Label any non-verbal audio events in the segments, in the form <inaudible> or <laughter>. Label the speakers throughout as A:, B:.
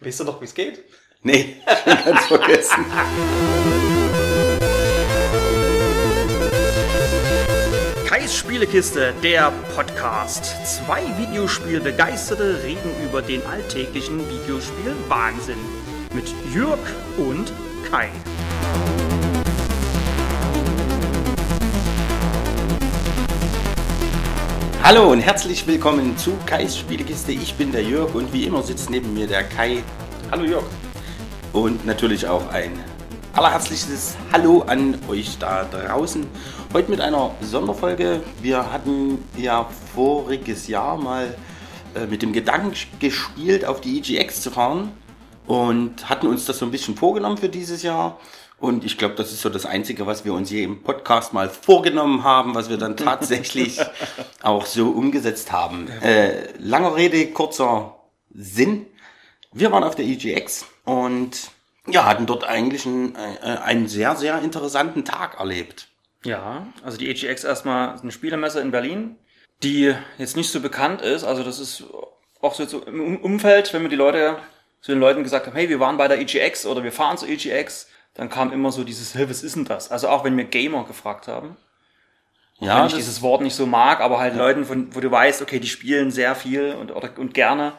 A: Weißt du doch, wie es geht?
B: Nee, schon ganz vergessen.
C: Kais Spielekiste, der Podcast. Zwei Videospielbegeisterte reden über den alltäglichen Videospiel-Wahnsinn. Mit Jörg und Kai.
B: Hallo und herzlich willkommen zu Kais Spielekiste. Ich bin der Jörg und wie immer sitzt neben mir der Kai
A: Hallo Jörg.
B: und natürlich auch ein allerherzliches Hallo an euch da draußen. Heute mit einer Sonderfolge. Wir hatten ja voriges Jahr mal äh, mit dem Gedanken gespielt, auf die EGX zu fahren und hatten uns das so ein bisschen vorgenommen für dieses Jahr. Und ich glaube, das ist so das Einzige, was wir uns je im Podcast mal vorgenommen haben, was wir dann <laughs> tatsächlich auch so umgesetzt haben. Äh, langer Rede, kurzer Sinn. Wir waren auf der EGX und ja, hatten dort eigentlich einen, äh, einen sehr, sehr interessanten Tag erlebt.
C: Ja, also die EGX erstmal eine Spielemesse in Berlin, die jetzt nicht so bekannt ist. Also das ist auch so, so im Um- Umfeld, wenn wir die Leute zu den Leuten gesagt haben, hey, wir waren bei der EGX oder wir fahren zur EGX, dann kam immer so dieses, hey, was ist denn das? Also auch wenn wir Gamer gefragt haben.
B: Ja,
C: wenn ich dieses Wort nicht so mag, aber halt Leuten, von, wo du weißt, okay, die spielen sehr viel und, oder, und gerne,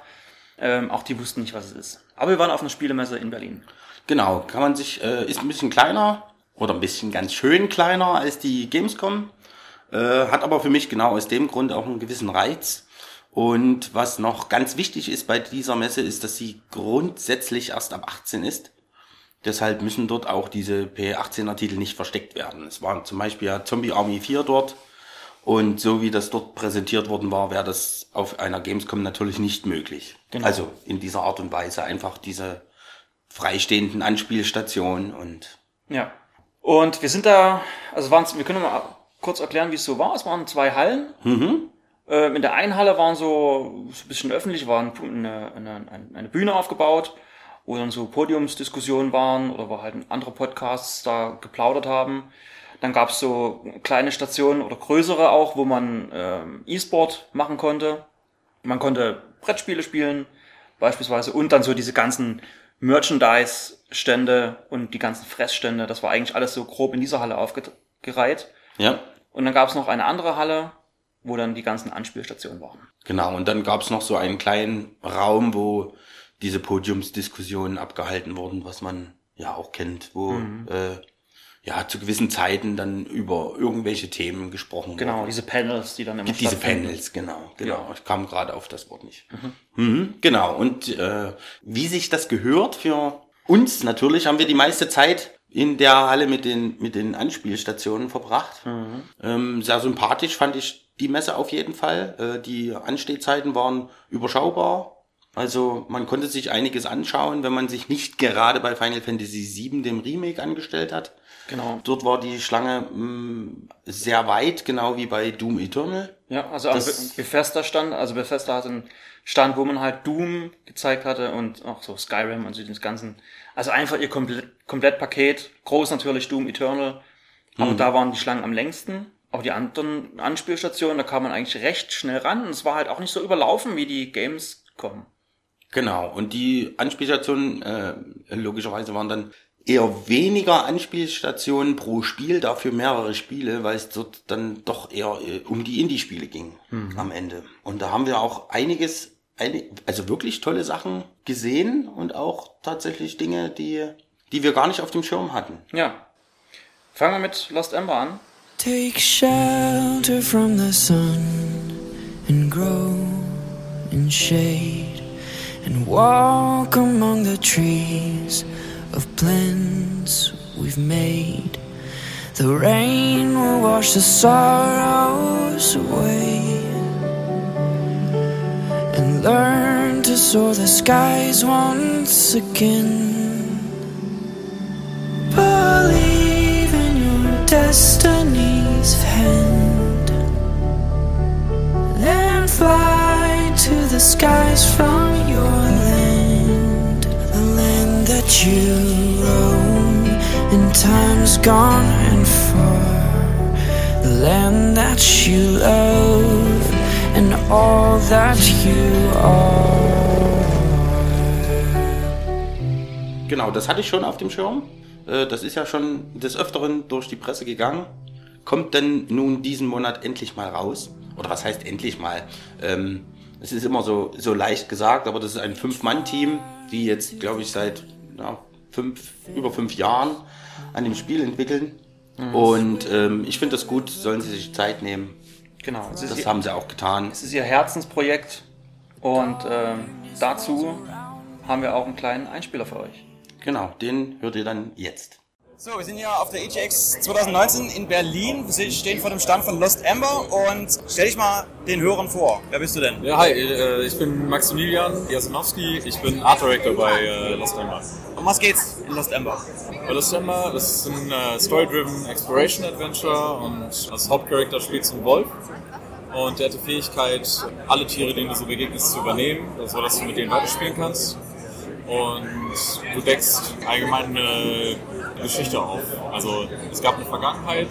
C: ähm, auch die wussten nicht, was es ist. Aber wir waren auf einer Spielemesse in Berlin.
B: Genau, kann man sich, äh, ist ein bisschen kleiner oder ein bisschen ganz schön kleiner als die Gamescom, äh, hat aber für mich genau aus dem Grund auch einen gewissen Reiz. Und was noch ganz wichtig ist bei dieser Messe, ist, dass sie grundsätzlich erst ab 18 ist. Deshalb müssen dort auch diese P18er Titel nicht versteckt werden. Es waren zum Beispiel ja Zombie Army 4 dort. Und so wie das dort präsentiert worden war, wäre das auf einer Gamescom natürlich nicht möglich.
C: Genau.
B: Also in dieser Art und Weise einfach diese freistehenden Anspielstationen und
C: Ja. Und wir sind da, also waren's, wir können mal kurz erklären, wie es so war. Es waren zwei Hallen. Ähm, in der einen Halle waren so, so ein bisschen öffentlich, war ein- eine, eine, eine Bühne aufgebaut, wo dann so Podiumsdiskussionen waren oder wo halt andere Podcasts da geplaudert haben. Dann gab's so kleine Stationen oder größere auch, wo man ähm, E-Sport machen konnte. Man konnte Brettspiele spielen, beispielsweise, und dann so diese ganzen Merchandise-Stände und die ganzen Fressstände. Das war eigentlich alles so grob in dieser Halle aufgereiht.
B: ja,
C: Und dann gab es noch eine andere Halle, wo dann die ganzen Anspielstationen waren.
B: genau. Und dann gab es noch so einen kleinen Raum, wo diese Podiumsdiskussionen abgehalten wurden, was man ja auch kennt, wo äh, ja zu gewissen Zeiten dann über irgendwelche Themen gesprochen
C: Genau,
B: wurde.
C: diese Panels, die dann immer
B: Diese. Panels, genau, genau.
C: Ja.
B: Ich kam gerade auf das Wort nicht. Mhm, genau. Und äh, wie sich das gehört für uns natürlich, haben wir die meiste Zeit in der Halle mit den mit den Anspielstationen verbracht. Ähm, sehr sympathisch fand ich die Messe auf jeden Fall. Äh, die Anstehzeiten waren überschaubar. Also man konnte sich einiges anschauen, wenn man sich nicht gerade bei Final Fantasy VII, dem Remake, angestellt hat.
C: Genau.
B: Dort war die Schlange mh, sehr weit, genau wie bei Doom Eternal.
C: Ja, also
B: Das-
C: Be- Bethesda stand, also Bethesda hatte einen Stand, wo man halt Doom gezeigt hatte und auch so Skyrim und so das ganzen, also einfach ihr komplett, Komplettpaket, groß natürlich Doom Eternal, aber da waren die Schlangen am längsten. Aber die anderen Anspielstationen, da kam man eigentlich recht schnell ran und es war halt auch nicht so überlaufen wie die Gamescom.
B: Genau, und die Anspielstationen äh, logischerweise waren dann eher weniger Anspielstationen pro Spiel, dafür mehrere Spiele, weil es dort dann doch eher äh, um die Indie-Spiele ging am Ende. Und da haben wir auch einiges, eine, also wirklich tolle Sachen gesehen und auch tatsächlich Dinge, die, die wir gar nicht auf dem Schirm hatten.
C: Ja. Fangen wir mit Lost Ember an.
D: Take shelter from the sun and grow in shade and walk among the trees of plants we've made. The rain will wash the sorrows away and learn to soar the skies once again. Believe in your destiny's hand. Then fly to the skies from that you roam in times gone and far. The land that you love and all that you are.
B: Genau, das hatte ich schon auf dem Schirm. Äh, Das ist ja schon des Öfteren durch die Presse gegangen. Kommt denn nun diesen Monat endlich mal raus? Oder was heißt endlich mal? Ähm, Es ist immer so, so leicht gesagt, aber das ist ein Fünf-Mann-Team, die jetzt, glaube ich, seit ja, fünf, über fünf Jahren an dem Spiel entwickeln. Und ähm, ich finde das gut, sollen sie sich Zeit nehmen.
C: Genau. Es ist,
B: Das
C: ihr,
B: haben sie auch getan.
C: es ist ihr Herzensprojekt und ähm, dazu haben wir auch einen kleinen Einspieler für euch.
B: Genau, den hört ihr dann jetzt.
A: So, wir sind hier auf der EGX 2019 in Berlin. Wir stehen vor dem Stand von Lost Ember und stell dich mal den Hörern vor. Wer bist du denn?
E: Ja, hi, äh, ich bin Maximilian Jasinowski, ich bin Art Director bei äh, Lost Ember.
A: Um was geht's in Lost Ember?
E: Bei Lost Ember, das ist ein äh, Story-Driven Exploration Adventure und als Hauptcharakter spielst du einen Wolf. Und der hat die Fähigkeit, alle Tiere, denen du so begegnest, zu übernehmen, so dass du mit denen weiterspielen kannst. Und du deckst allgemein eine Geschichte auf. Also es gab eine Vergangenheit,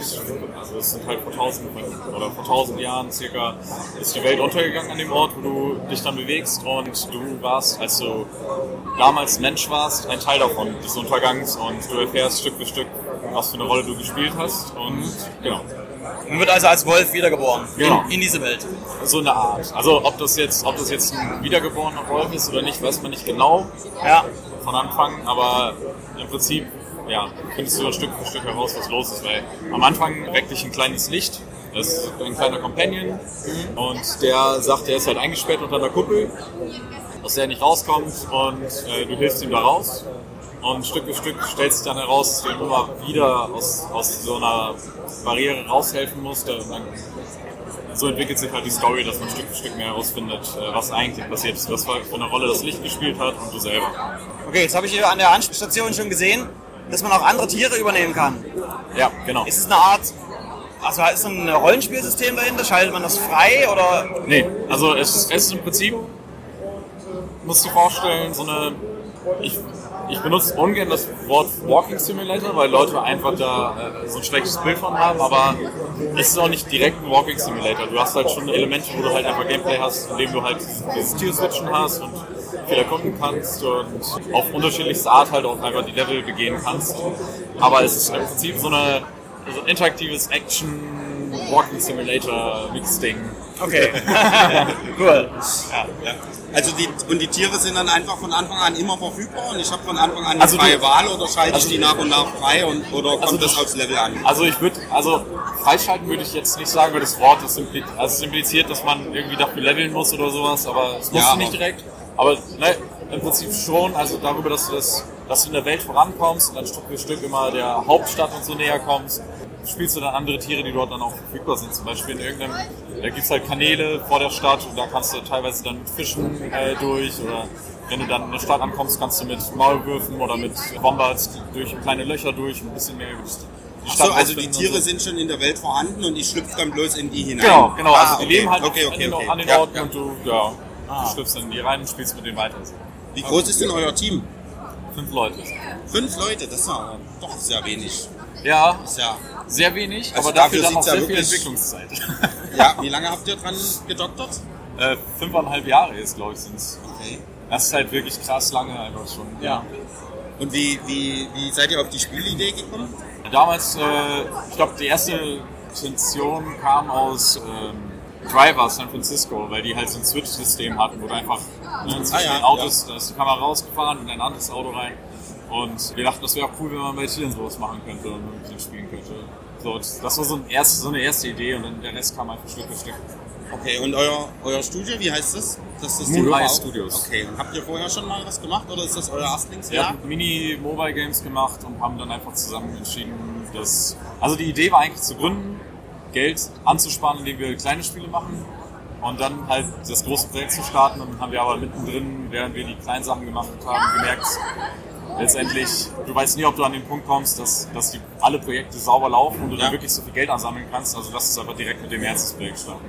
E: also es sind halt vor tausend oder vor tausend Jahren circa ist die Welt untergegangen an dem Ort, wo du dich dann bewegst und du warst, als du damals Mensch warst, ein Teil davon, des Untergangs und du erfährst Stück für Stück, was für eine Rolle du gespielt hast und genau.
A: Man wird also als Wolf wiedergeboren
E: Genau.
A: in, in diese Welt.
E: So eine Art. Also ob das jetzt, ob das jetzt ein wiedergeborener Wolf ist oder nicht, weiß man nicht genau
A: Ja.
E: von Anfang, aber im Prinzip ja, findest du Stück für Stück heraus, was los ist, weil am Anfang weckt dich ein kleines Licht, das ist ein kleiner Companion. Und der sagt, er ist halt eingesperrt unter einer Kuppel, der er nicht rauskommt. Und äh, du hilfst ihm da raus. Und Stück für Stück stellt sich dann heraus, dass du immer wieder aus, aus so einer Barriere raushelfen musst. So entwickelt sich halt die Story, dass man Stück für Stück mehr herausfindet, äh, was eigentlich passiert ist, was für eine Rolle das Licht gespielt hat und du selber.
A: Okay, jetzt habe ich hier an der Anstation schon gesehen, dass man auch andere Tiere übernehmen kann.
E: Ja, genau.
A: Ist es eine Art, also ist ein Rollenspielsystem dahinter? Schaltet man das frei oder?
E: Nee, also es, es ist im Prinzip, musst du dir vorstellen, so eine, ich, ich benutze ungern das Wort Walking Simulator, weil Leute einfach da äh, so ein schlechtes Bild von haben, aber es ist auch nicht direkt ein Walking Simulator. Du hast halt schon Elemente, wo du halt einfach Gameplay hast, in dem du halt dieses, dieses Tier-Switchen hast und viel erkunden kannst und auf unterschiedlichste Art halt auch einfach die Level begehen kannst. Aber es ist im Prinzip so eine so ein interaktives Action Walking Simulator Mix Ding.
A: Okay. <laughs> <laughs> cool.
F: Also die, und die Tiere sind dann einfach von Anfang an immer verfügbar und ich habe von Anfang an eine
E: Also du-
F: freie Wahl oder schalte
E: also
F: ich die
E: du-
F: nach und nach frei und, oder kommt
E: Also
F: das
E: du-
F: aufs Level an?
E: Also ich würde, also freischalten würde ich jetzt nicht sagen, weil das Wort das impli also es impliziert, dass man irgendwie dafür leveln muss oder sowas, aber es muss
F: Ja,
E: du nicht
F: aber-
E: direkt. Aber ne, im Prinzip schon, also darüber, dass du das, dass du in der Welt vorankommst und dann Stück für Stück immer der Hauptstadt und so näher kommst, spielst du dann andere Tiere, die dort dann auch verfügbar sind. Zum Beispiel in irgendeinem, da gibt's halt Kanäle vor der Stadt und da kannst du teilweise dann mit Fischen äh, durch oder wenn du dann in der Stadt ankommst, kannst du mit Maulwürfen oder mit Wombats durch kleine Löcher durch und ein bisschen mehr über die Stadt
F: so, also die Tiere
E: so.
F: sind schon in der Welt vorhanden und ich schlüpfe dann bloß in die hinein.
E: Genau, genau.
F: Ah,
E: also die
F: okay,
E: leben halt
F: okay,
E: an
F: okay,
E: den,
F: okay.
E: an den
F: Ja,
E: Orten
F: ja.
E: und du, ja, du schlüpfst in die rein und spielst mit denen weiter.
F: Wie groß ist denn euer Team?
E: Fünf Leute.
F: Fünf Leute, das ist ja doch sehr wenig.
E: Ja,
F: ist ja,
E: sehr wenig,
F: Also
E: aber dafür
F: dafür
E: dann auch
F: sieht's ja
E: sehr viel Entwicklungszeit. <laughs>
F: ja, wie lange habt ihr dran gedoktert?
E: äh, fünfeinhalb Jahre jetzt, glaube ich, sind's.
F: Okay.
E: Das ist halt wirklich krass lange einfach schon. Ja.
F: Und wie, wie, wie seid ihr auf die Spielidee gekommen?
E: Damals, äh, ich glaube, die erste Intention kam aus ähm, Driver San Francisco, weil die halt so ein Switch-System hatten, wo du einfach ne, zwischen
F: Ah, ja,
E: den Autos, da ist die Kamera rausgefahren und in ein anderes Auto rein. Und wir dachten, das wäre auch cool, wenn man bei Tieren sowas machen könnte und mit denen spielen könnte. So, das war so, ein erst, so eine erste Idee und dann der Rest kam einfach Stück für Stück.
F: Okay, und euer, euer Studio, wie heißt das? das ist
E: Moonlight? Studios.
F: Okay, und habt ihr vorher schon mal was gemacht oder ist das euer
E: Wir
F: Erstlingsjahr?
E: haben Mini-Mobile-Games gemacht und haben dann einfach zusammen entschieden, dass. Also die Idee war eigentlich zu gründen, Geld anzusparen, indem wir kleine Spiele machen und dann halt das große Projekt zu starten. Und dann haben wir aber mittendrin, während wir die kleinen Sachen gemacht haben, gemerkt, letztendlich, du weißt nie, ob du an den Punkt kommst, dass, dass die, alle Projekte sauber laufen und du
F: Ja.
E: dann wirklich so viel Geld ansammeln kannst. Also lass uns einfach direkt mit dem Herzensprojekt starten.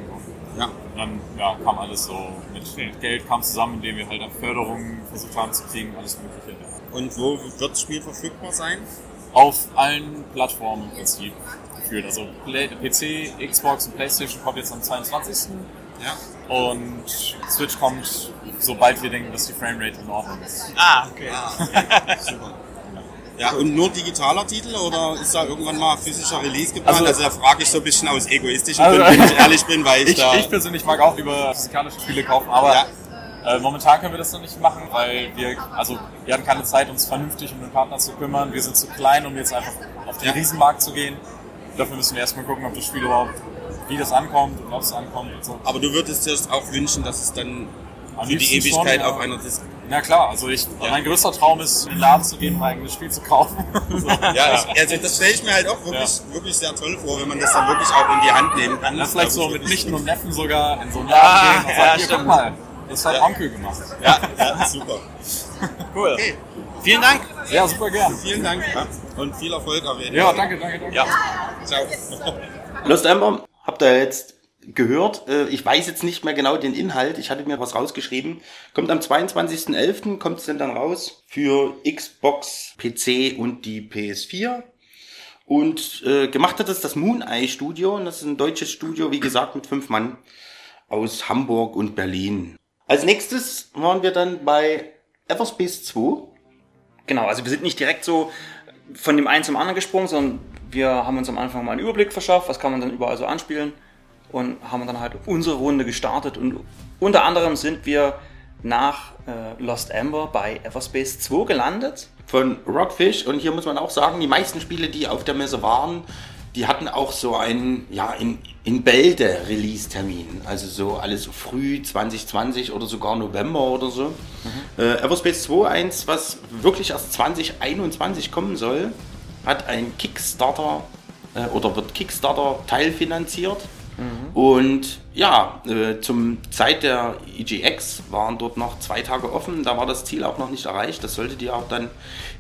F: Ja.
E: Und dann ja, kam alles so mit Geld kam zusammen, indem wir halt an Förderungen versucht haben zu kriegen, alles Mögliche.
F: Und wo wird das Spiel verfügbar sein?
E: Auf allen Plattformen im Prinzip gefühlt. Also Play, PC, Xbox und Playstation kommt jetzt am 22.
F: Ja.
E: Und Switch kommt, sobald wir denken, dass die Framerate in Ordnung ist.
A: Ah, <laughs> okay.
F: Super. Ja, und nur digitaler Titel oder ist da irgendwann mal physischer Release geplant?
E: Also-
F: Also, da frage ich so ein bisschen aus egoistischen
E: Also-
F: Gründen, wenn ich ehrlich bin, weil ich,
E: Ich,
F: da...
E: ich persönlich mag auch über physikalische Spiele kaufen, aber
F: Ja.
E: äh, momentan können wir das noch nicht machen, weil wir, also wir hatten keine Zeit, uns vernünftig um den Partner zu kümmern. Wir sind zu klein, um jetzt einfach auf den
F: Ja.
E: Riesenmarkt zu gehen. Dafür müssen wir erstmal gucken, ob das Spiel überhaupt, wie das ankommt und ob es ankommt und so.
F: aber du würdest dir auch wünschen, dass es dann
E: Am
F: für die Ewigkeit
E: schon, ja.
F: auf einer Disk...
E: Na klar, also ich, mein größter Traum ist, in den Laden zu gehen, mein eigenes Spiel zu kaufen. so. <laughs>
F: Ja, ich, also das stelle ich mir halt auch wirklich, wirklich sehr toll vor, wenn man das dann wirklich auch in die Hand nehmen kann.
E: Ja,
F: Das
E: vielleicht so mit Nichten und Neffen sogar in so einen
A: Ja,
E: Laden gehen und
A: ja,
E: sagen, hier,
A: stimmt.
E: guck mal, das hat
F: Ja.
E: Onkel gemacht.
F: Ja, ja, <laughs> super.
A: Cool.
F: Okay,
A: Vielen Dank.
E: Ja, super gern.
F: vielen Dank ja. und viel Erfolg auf jeden
E: Ja,
F: Fall.
E: danke, danke, danke.
A: Ja.
F: Ciao.
B: Lost Ember habt ihr jetzt gehört. Äh, Ich weiß jetzt nicht mehr genau den Inhalt. Ich hatte mir was rausgeschrieben. Kommt am 22.11. kommt es denn dann raus für Xbox, PC und die PS4. Und äh, gemacht hat es das Moon Eye Studio. Und das ist ein deutsches Studio, wie gesagt, mit fünf Mann aus Hamburg und Berlin. Als nächstes waren wir dann bei Everspace 2.
C: Genau, also wir sind nicht direkt so von dem einen zum anderen gesprungen, sondern wir haben uns am Anfang mal einen Überblick verschafft, was kann man dann überall so anspielen und haben dann halt unsere Runde gestartet und unter anderem sind wir nach äh, Lost Amber bei Everspace 2 gelandet.
B: von Rockfish und hier muss man auch sagen, die meisten Spiele, die auf der Messe waren, die hatten auch so einen, ja, in, in Bälde Release-Termin. Also so alles so früh 2020 oder sogar November oder so. Äh, Everspace 2, eins, was wirklich erst 2021 kommen soll, hat ein Kickstarter äh, oder wird Kickstarter teilfinanziert. Und ja, äh, zum Zeit der EGX waren dort noch zwei Tage offen. Da war das Ziel auch noch nicht erreicht. Das solltet ihr auch dann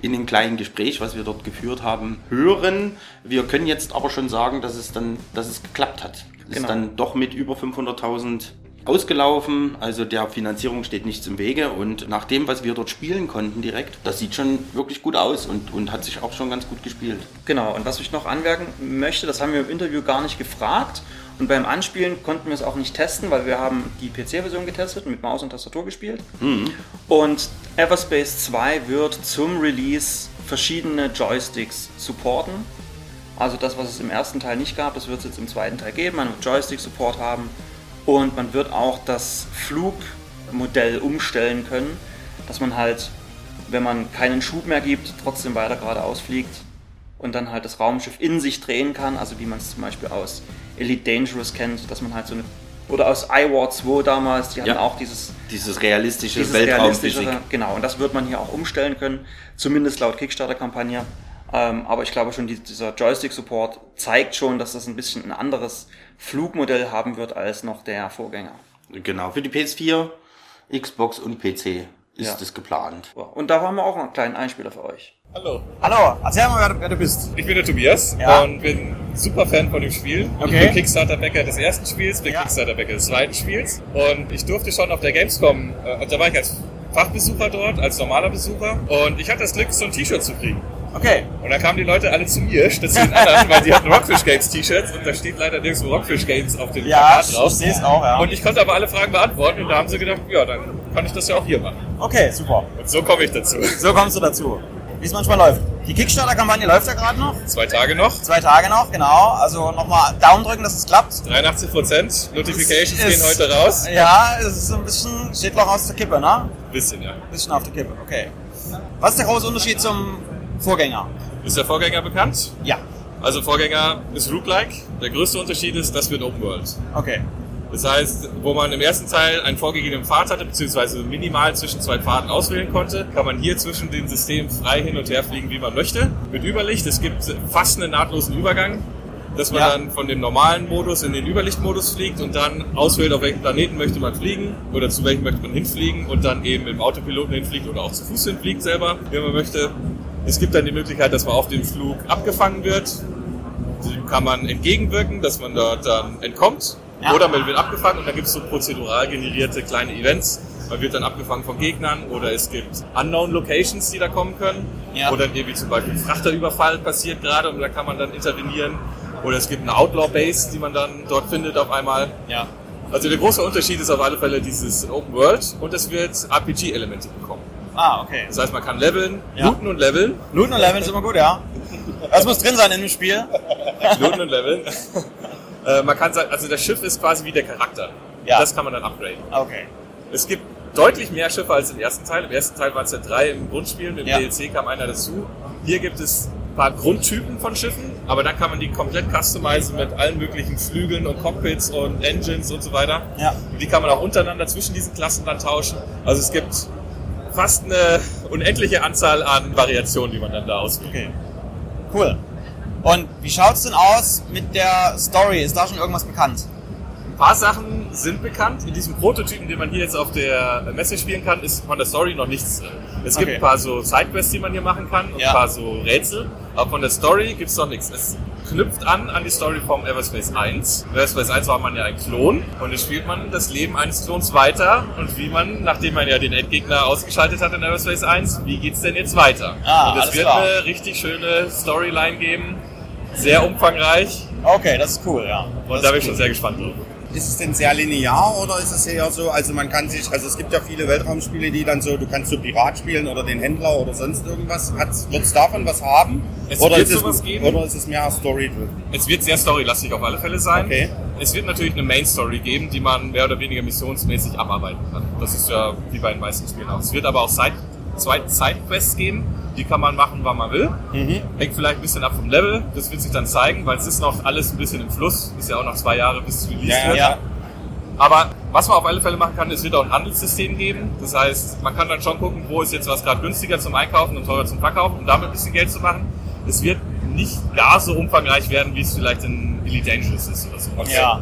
B: in dem kleinen Gespräch, was wir dort geführt haben, hören. Wir können jetzt aber schon sagen, dass es dann, dass es geklappt hat. Es
C: Genau.
B: ist dann doch mit über 500.000 ausgelaufen. Also der Finanzierung steht nichts im Wege. Und nach dem, was wir dort spielen konnten direkt, das sieht schon wirklich gut aus und, und hat sich auch schon ganz gut gespielt.
C: Genau, und was ich noch anmerken möchte, das haben wir im Interview gar nicht gefragt. Und beim Anspielen konnten wir es auch nicht testen, weil wir haben die PC-Version getestet und mit Maus und Tastatur gespielt. Und Everspace 2 wird zum Release verschiedene Joysticks supporten. Also das, was es im ersten Teil nicht gab, das wird es jetzt im zweiten Teil geben. Man wird Joystick-Support haben und man wird auch das Flugmodell umstellen können, dass man halt, wenn man keinen Schub mehr gibt, trotzdem weiter geradeaus fliegt und dann halt das Raumschiff in sich drehen kann, also wie man es zum Beispiel aus Elite Dangerous kennt, dass man halt so eine oder aus iWar 2 damals, die hatten
B: Ja.
C: auch dieses
B: Dieses realistische
C: dieses
B: Weltraumphysik.
C: genau, und das wird man hier auch umstellen können, zumindest laut Kickstarter-Kampagne. Ähm, aber ich glaube schon, die, dieser Joystick-Support zeigt schon, dass das ein bisschen ein anderes Flugmodell haben wird als noch der Vorgänger.
B: Genau, für die PS4, Xbox und PC ist
C: Ja.
B: es geplant.
C: Und da haben wir auch einen kleinen Einspieler für euch.
G: Hallo,
A: Hallo, erzähl mal, wer du, wer du bist.
G: ich bin der Tobias
A: Ja.
G: und bin super Fan von dem Spiel. Ich
A: Okay.
G: bin Kickstarter-Bäcker des ersten Spiels, bin
A: Ja.
G: Kickstarter-Bäcker des zweiten Spiels. Und ich durfte schon auf der Gamescom, äh, da war ich als Fachbesucher dort, als normaler Besucher. Und ich hatte das Glück, so ein T-Shirt zu kriegen.
A: Okay.
G: Und dann kamen die Leute alle zu mir, statt zu den anderen, weil die hatten Rockfish Games T-Shirts und da steht leider nirgendwo Rockfish Games auf dem
A: Ja,
G: Plakat
A: ich
G: drauf.
A: sehe es auch, ja.
G: Und ich konnte aber alle Fragen beantworten und da haben sie gedacht, ja, dann kann ich das ja auch hier machen.
A: Okay, super.
G: Und so komme ich dazu.
A: So kommst du dazu. Wie es manchmal läuft. Die Kickstarter-Kampagne läuft ja gerade noch.
G: Zwei Tage noch,
A: Zwei Tage noch, genau. Also nochmal Daumen drücken, dass es klappt.
G: 83 Prozent, Notifications
A: Es
G: gehen
A: ist-
G: heute raus.
A: Ja, es ist ein bisschen, steht noch aus der Kippe, ne?
G: Bisschen, ja.
A: Bisschen auf der Kippe, okay. Was ist der große Unterschied zum Vorgänger?
G: Ist der Vorgänger bekannt?
A: Ja.
G: Also Vorgänger ist Roguelike. Der größte Unterschied ist, das wird Open World.
A: Okay.
G: Das heißt, wo man im ersten Teil einen vorgegebenen Pfad hatte, beziehungsweise minimal zwischen zwei Pfaden auswählen konnte, kann man hier zwischen den Systemen frei hin und her fliegen, wie man möchte. Mit Überlicht, es gibt fast einen nahtlosen Übergang, dass man
A: Ja.
G: dann von dem normalen Modus in den Überlichtmodus fliegt und dann auswählt, auf welchen Planeten möchte man fliegen oder zu welchem möchte man hinfliegen und dann eben im Autopiloten hinfliegt oder auch zu Fuß hinfliegt selber, wie man möchte. Es gibt dann die Möglichkeit, dass man auf dem Flug abgefangen wird. Dem kann man entgegenwirken, dass man dort dann entkommt.
A: Ja.
G: Oder man wird abgefangen und dann gibt es so prozedural generierte kleine Events. Man wird dann abgefangen von Gegnern oder es gibt Unknown Locations, die da kommen können.
A: Ja.
G: Oder irgendwie zum Beispiel ein Frachterüberfall passiert gerade und da kann man dann intervenieren. Oder es gibt eine Outlaw-Base, die man dann dort findet auf einmal.
A: Ja.
G: Also der große Unterschied ist auf alle Fälle dieses Open World und es wird RPG-Elemente bekommen.
A: Ah, okay.
G: Das heißt, man kann leveln,
A: Ja.
G: looten und leveln,
A: Looten und Leveln ist immer gut, ja. Das muss drin sein in dem Spiel.
G: looten und leveln. äh, man kann sagen, also das Schiff ist quasi wie der Charakter.
A: Ja.
G: Das kann man dann upgraden.
A: Okay.
G: Es gibt deutlich mehr Schiffe als im ersten Teil. Im ersten Teil waren es ja drei im Grundspiel, mit dem
A: Ja.
G: DLC kam einer dazu. Hier gibt es ein paar Grundtypen von Schiffen, aber dann kann man die komplett customizen mit allen möglichen Flügeln und Cockpits und Engines und so weiter.
A: Ja.
G: Und die kann man auch untereinander zwischen diesen Klassen dann tauschen. Also es gibt fast eine unendliche Anzahl an Variationen, die man dann da auswählt.
A: Okay. Cool. Und wie schaut's denn aus mit der Story? Ist da schon irgendwas bekannt?
G: Ein paar Sachen sind bekannt. In diesem Prototypen, den man hier jetzt auf der Messe spielen kann, ist von der Story noch nichts. Es gibt
A: Okay.
G: ein paar so Sidequests, die man hier machen kann und
A: Ja.
G: ein paar so Rätsel. Aber von der Story gibt's noch nichts. Es knüpft an an die Story vom Everspace 1. In Everspace 1 war man ja ein Klon und jetzt spielt man das Leben eines Klons weiter und wie man, nachdem man ja den Endgegner ausgeschaltet hat in Everspace 1, wie geht's denn jetzt weiter?
A: Ah,
G: und es wird
A: klar.
G: eine richtig schöne Storyline geben. Sehr umfangreich
A: Okay, das ist cool, ja.
G: und
A: Das
G: da bin ich schon sehr gespannt drauf.
F: Ist es denn sehr linear oder ist es eher so, also man kann sich, also es gibt ja viele Weltraumspiele, die dann so, du kannst so Pirat spielen oder den Händler oder sonst irgendwas. Wird es davon was haben?
G: Es
F: oder,
G: wird
F: ist
G: sowas
F: es,
G: geben.
F: oder ist es mehr Story drin?
G: Es wird sehr storylastig auf alle Fälle sein.
F: Okay.
G: Es wird natürlich eine Main Story geben, die man mehr oder weniger missionsmäßig abarbeiten kann. Das ist ja wie bei den meisten Spielen auch. Es wird aber auch Side, zwei Sidequests geben, die kann man machen, wann man will. Hängt vielleicht ein bisschen ab vom Level, das wird sich dann zeigen, weil es ist noch alles ein bisschen im Fluss. Ist ja auch noch zwei Jahre bis es released
F: Ja,
G: wird.
A: Ja.
G: Aber was man auf alle Fälle machen kann, es wird auch ein Handelssystem geben. Das heißt, man kann dann schon gucken, wo ist jetzt was gerade günstiger zum Einkaufen und teurer zum Verkaufen, um damit ein bisschen Geld zu machen. Es wird nicht gar so umfangreich werden, wie es vielleicht in Elite Dangerous ist oder so.
A: Ja.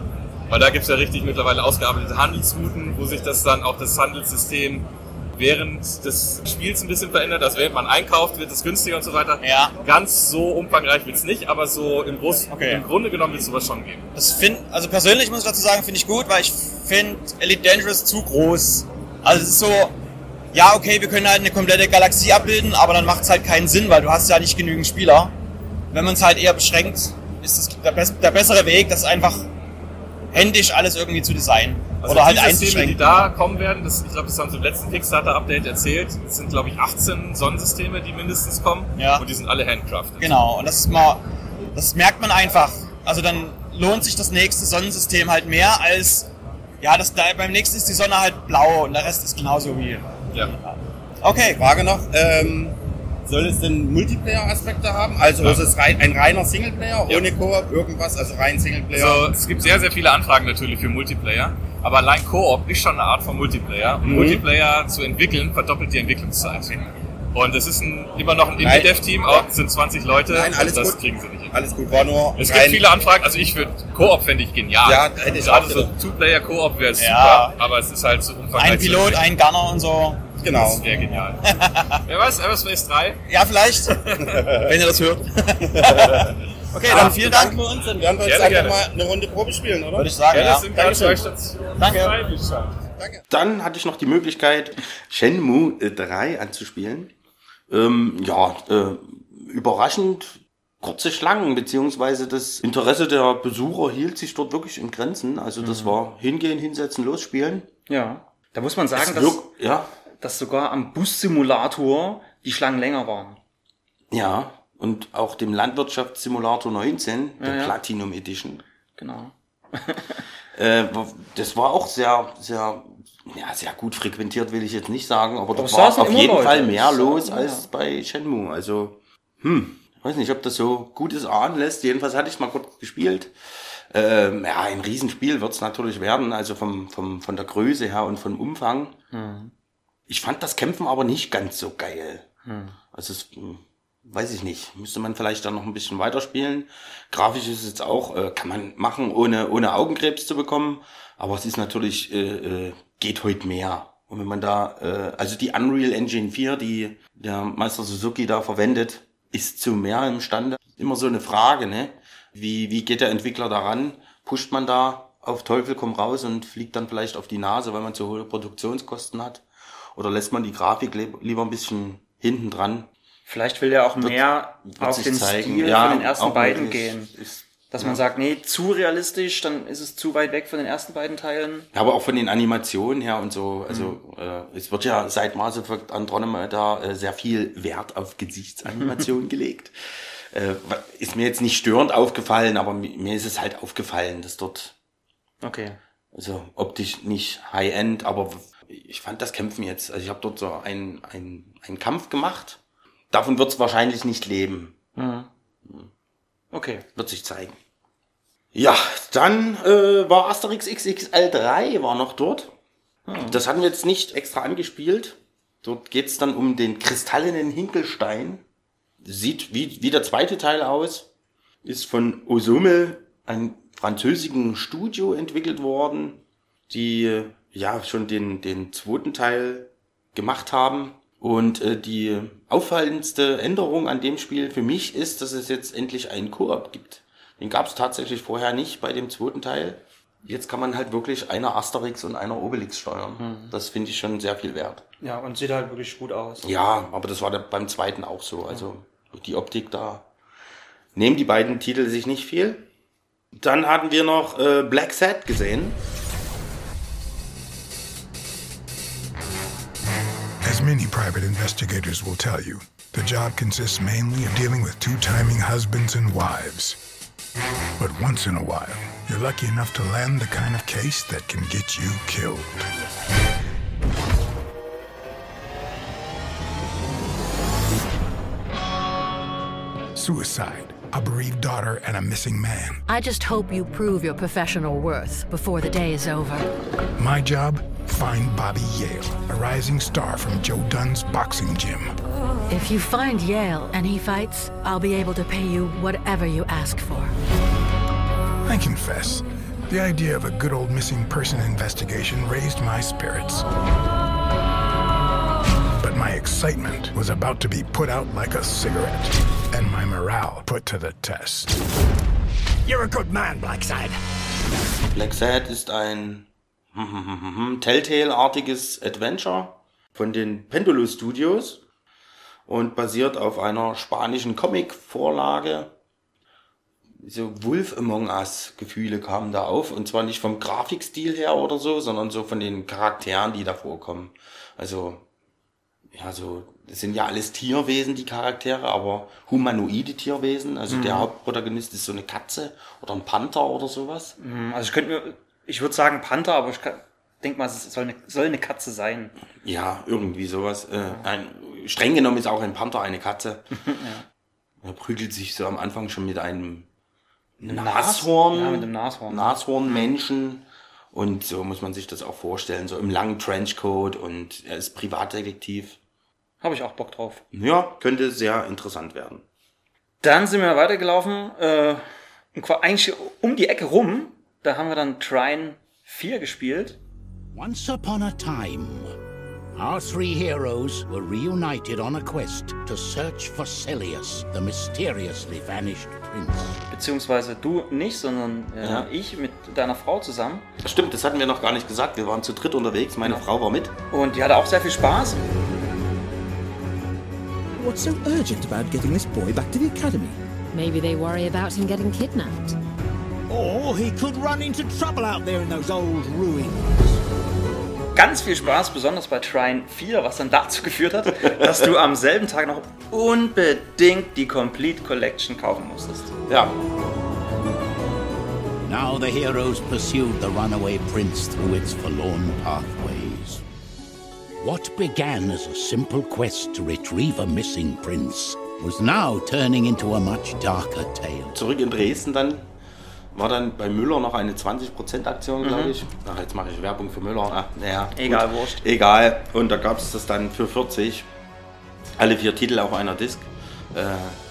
G: Weil da gibt's ja richtig mittlerweile ausgearbeitete Handelsrouten, wo sich das dann auch das Handelssystem während des Spiels ein bisschen verändert. Also während man einkauft, wird es günstiger und so weiter.
A: Ja.
G: Ganz so umfangreich wird's nicht, aber so im, Groß
A: Okay.
G: im Grunde genommen wird sowas schon geben.
A: Das find, also persönlich muss ich dazu sagen, finde ich gut, weil ich finde Elite Dangerous zu groß. Also es ist so, ja okay, wir können halt eine komplette Galaxie abbilden, aber dann macht es halt keinen Sinn, weil du hast ja nicht genügend Spieler. Wenn man es halt eher beschränkt, ist es der, der bessere Weg, das einfach händisch alles irgendwie zu designen.
G: Also
A: Oder halt
G: die Systeme, die da kommen werden, das, ich glaube, das haben sie im letzten Kickstarter-Update erzählt, das sind, glaube ich, 18 Sonnensysteme, die mindestens kommen.
A: Ja.
G: Und die sind alle handcrafted.
A: Genau, und das ist mal, das merkt man einfach. Also dann lohnt sich das nächste Sonnensystem halt mehr als, ja, das, da, beim nächsten ist die Sonne halt blau und der Rest ist genauso wie.
G: Ja.
A: Okay,
F: Frage noch, ähm, soll es denn Multiplayer-Aspekte haben? Also ist es rein, ein reiner Singleplayer,
G: Ja.
F: ohne Koop, irgendwas, also rein Singleplayer?
G: Also, es gibt sehr, sehr viele Anfragen natürlich für Multiplayer, aber allein Koop ist schon eine Art von Multiplayer. Und
F: Mhm.
G: Multiplayer zu entwickeln, verdoppelt die Entwicklungszeit. Und es ist ein, immer noch ein. Indie-Dev-Team, auch es sind 20 Leute
F: Nein, alles
G: das
F: gut.
G: kriegen sie nicht hin.
F: Alles gut, war nur
G: Es gibt viele Anfragen, also ich würde, Koop fände ich genial.
F: Ja, hätte ich
G: Gerade
F: auch
G: so. Two-Player-Koop wäre
A: Ja.
G: super, aber es ist halt so umfangreich.
A: ein Pilot, ein Gunner und so.
F: Genau.
G: Das wäre genial. <laughs> Wer weiß, Everspace 3?
A: Ja, vielleicht. <laughs> wenn ihr das hört. <laughs> okay, dann vielen Dank.
F: Wir uns, dann werden wir jetzt
G: Gerne,
F: einfach
G: gerne.
F: mal eine Runde Probe spielen, oder?
A: Würde ich sagen,
G: Ja,
A: ja.
G: das sind
F: Dankeschön.
G: zwei Stationen.
A: Danke.
F: Danke.
B: Dann hatte ich noch die Möglichkeit, Shenmue äh, 3 anzuspielen. Ähm, ja, äh, überraschend kurze Schlangen, beziehungsweise das Interesse der Besucher hielt sich dort wirklich in Grenzen. Also das war hingehen, hinsetzen, losspielen.
C: Ja. Da muss man sagen,
B: Es
C: dass,
B: wirk- ja,
C: dass sogar am Bussimulator die Schlangen länger waren.
B: ja. Und auch dem Landwirtschaftssimulator 19, der
C: Ja, ja.
B: Platinum Edition.
C: Genau. <laughs>
B: Äh, das war auch sehr, sehr, ja, sehr gut frequentiert, will ich jetzt nicht sagen, aber da
C: es
B: war auf jeden
C: Leute.
B: Fall mehr
C: Es
B: los
C: saßen,
B: als
C: ja.
B: bei Shenmue. Also, hm, weiß nicht, ob das so Gutes ahnen lässt. Jedenfalls hatte ich mal kurz gespielt. Ähm, ja, ein Riesenspiel wird's natürlich werden, also vom, vom, von der Größe her und vom Umfang.
C: Hm.
B: Ich fand das Kämpfen aber nicht ganz so geil. Also es, hm, weiß ich nicht, müsste man vielleicht dann noch ein bisschen weiterspielen. Grafisch ist es jetzt auch, äh, kann man machen, ohne, ohne Augenkrebs zu bekommen. Aber es ist natürlich, äh, äh, geht heute mehr. Und wenn man da, äh, also die Unreal Engine 4, die der Meister Suzuki da verwendet, ist zu mehr imstande. Immer so eine Frage, ne? Wie, wie geht der Entwickler daran? Pusht man da auf Teufel komm raus und fliegt dann vielleicht auf die Nase, weil man zu hohe Produktionskosten hat? Oder lässt man die Grafik li- lieber ein bisschen hinten dran?
C: Vielleicht will er auch mehr
B: Wird
C: auf den
B: zeigen.
C: Stil
B: Ja,
C: von den ersten beiden
B: möglich.
C: gehen.
B: Ist,
C: Dass man sagt, nee, zu realistisch, dann ist es zu weit weg von den ersten beiden Teilen.
B: Ja, aber auch von den Animationen her und so. Also äh, es wird ja seit Mass Effect Andromeda äh, sehr viel Wert auf Gesichtsanimation <laughs> gelegt. Äh, ist mir jetzt nicht störend aufgefallen, aber mi- mir ist es halt aufgefallen, dass dort
C: Okay.
B: also optisch nicht High-End, aber ich fand das Kämpfen jetzt, also ich habe dort so einen, einen, einen Kampf gemacht. Davon wird es wahrscheinlich nicht leben.
C: Okay.
B: Wird sich zeigen. Ja, dann äh, war Asterix XXL 3 war noch dort. Das hatten wir jetzt nicht extra angespielt. Dort geht's dann um den kristallenen Hinkelstein. Sieht wie, wie der zweite Teil aus. Ist von Osome, einem französischen Studio, entwickelt worden, die ja schon den, den zweiten Teil gemacht haben. Und äh, die auffallendste Änderung an dem Spiel für mich ist, dass es jetzt endlich einen Koop gibt. Den gab es tatsächlich vorher nicht bei dem zweiten Teil. Jetzt kann man halt wirklich einer Asterix und einer Obelix steuern. Das finde ich schon sehr viel wert.
C: Ja, und sieht halt wirklich gut aus.
B: Ja, aber das war beim zweiten auch so. Also die Optik da nehmen die beiden Titel sich nicht viel. Dann hatten wir noch äh, Black Sad gesehen.
H: Many private investigators will tell you, the job consists mainly of dealing with two timing husbands and wives. But once in a while, you're lucky enough to land the kind of case that can get you killed. Suicide, a bereaved daughter, and a missing man.
I: I just hope you prove your professional worth before the day is over.
H: My job? Find Bobby Yale, a rising star from Joe Dunn's boxing gym.
I: If you find Yale and he fights, I'll be able to pay you whatever you ask for.
H: I confess, the idea of a good old missing person investigation raised my spirits. But my excitement was about to be put out like a cigarette, and my morale put to the test. You're a good man, Blackside.
B: Black Sad ist ein <laughs> Telltale-artiges Adventure von den Pendulo Studios und basiert auf einer spanischen Comic-Vorlage. So Wolf Among Us Gefühle kamen da auf und zwar nicht vom Grafikstil her oder so, sondern so von den Charakteren, die da vorkommen. Also ja, so das sind ja alles Tierwesen die Charaktere, aber humanoide Tierwesen. Also der Hauptprotagonist ist so eine Katze oder ein Panther oder sowas.
C: Also ich könnte mir, ich würde sagen Panther, aber ich denke mal, es soll eine, soll eine Katze sein.
B: Ja, irgendwie sowas. Äh, ein, streng genommen ist auch ein Panther eine Katze. <laughs> Er prügelt sich so am Anfang schon mit einem Nashorn.
C: Ja, mit dem Nashorn.
B: Nashornmenschen. Und so muss man sich das auch vorstellen, so im langen Trenchcoat und er ist Privatdetektiv.
C: Habe ich auch Bock drauf.
B: Ja, könnte sehr interessant werden.
C: Dann sind wir weitergelaufen, äh, eigentlich um die Ecke rum. Da haben wir dann Trine 4 gespielt.
J: Once upon a time, our three heroes were reunited on a quest to search for Celius, the mysteriously vanished prince.
C: Beziehungsweise du nicht, sondern äh,
B: Ja.
C: ich mit deiner Frau zusammen.
B: Stimmt, das hatten wir noch gar nicht gesagt. Wir waren zu dritt unterwegs. Meine Frau war mit.
C: Und die hatte auch sehr viel Spaß.
K: What's so urgent about getting this boy back to the academy?
L: Maybe they worry about him getting kidnapped.
K: Or he could run into trouble out there in those old ruins.
C: Ganz viel Spaß, besonders bei Trine 4, was dann dazu geführt hat, dass du am selben Tag noch unbedingt die Complete Collection kaufen musstest.
B: Ja,
J: Now the heroes pursued the runaway prince through its forlorn pathways. What began as a simple quest to retrieve a missing prince was now turning into a much darker tale.
B: zurück in Dresden dann war dann bei Müller noch eine 20% Aktion, glaube ich. Ach, jetzt mache ich Werbung für Müller. Ach, naja,
C: Egal,
B: gut.
C: wurscht.
B: Egal. Und da gab es das dann für 40. Alle vier Titel auf einer Disc. Äh,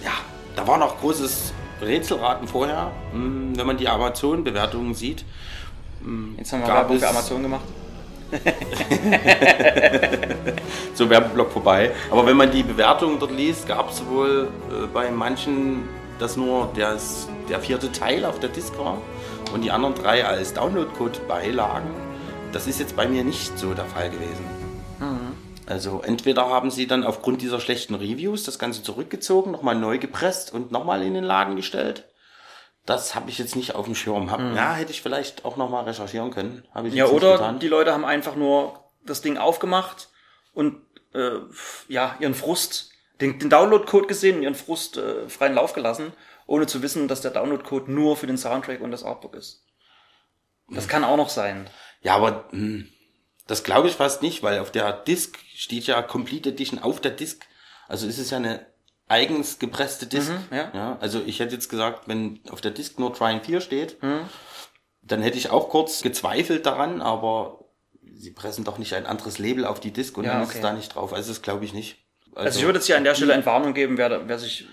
B: ja, da war noch großes Rätselraten vorher, hm, wenn man die Amazon-Bewertungen sieht.
C: Jetzt haben wir Werbung für Amazon gemacht. <laughs>
B: so Werbeblock vorbei. Aber wenn man die Bewertungen dort liest, gab es wohl äh, bei manchen, dass nur das, der vierte Teil auf der Disc war und die anderen drei als Downloadcode beilagen. Das ist jetzt bei mir nicht so der Fall gewesen. Also entweder haben sie dann aufgrund dieser schlechten Reviews das Ganze zurückgezogen, nochmal neu gepresst und nochmal in den Laden gestellt. Das habe ich jetzt nicht auf dem Schirm. Hab,
C: Mhm.
B: Ja, hätte ich vielleicht auch nochmal recherchieren können.
C: Ja, oder
B: getan.
C: die Leute haben einfach nur das Ding aufgemacht und äh, ja, ihren Frust, den, den Download-Code gesehen und ihren Frust äh, freien Lauf gelassen, ohne zu wissen, dass der Download-Code nur für den Soundtrack und das Artbook ist. Das kann auch noch sein.
B: Ja, aber hm, das glaube ich fast nicht, weil auf der Disk steht ja Complete Edition auf der Disk. Also ist es ja eine eigens gepresste Disk.
C: Mhm, ja.
B: also ich hätte jetzt gesagt, wenn auf der Disk nur Trine 4 steht,
C: Mhm.
B: dann hätte ich auch kurz gezweifelt daran, aber sie pressen doch nicht ein anderes Label auf die Disk und
C: Ja,
B: dann ist
C: okay.
B: es da nicht drauf. Also das glaube ich nicht.
C: Also, ich würde jetzt hier an der Stelle Entwarnung geben, wer, wer sich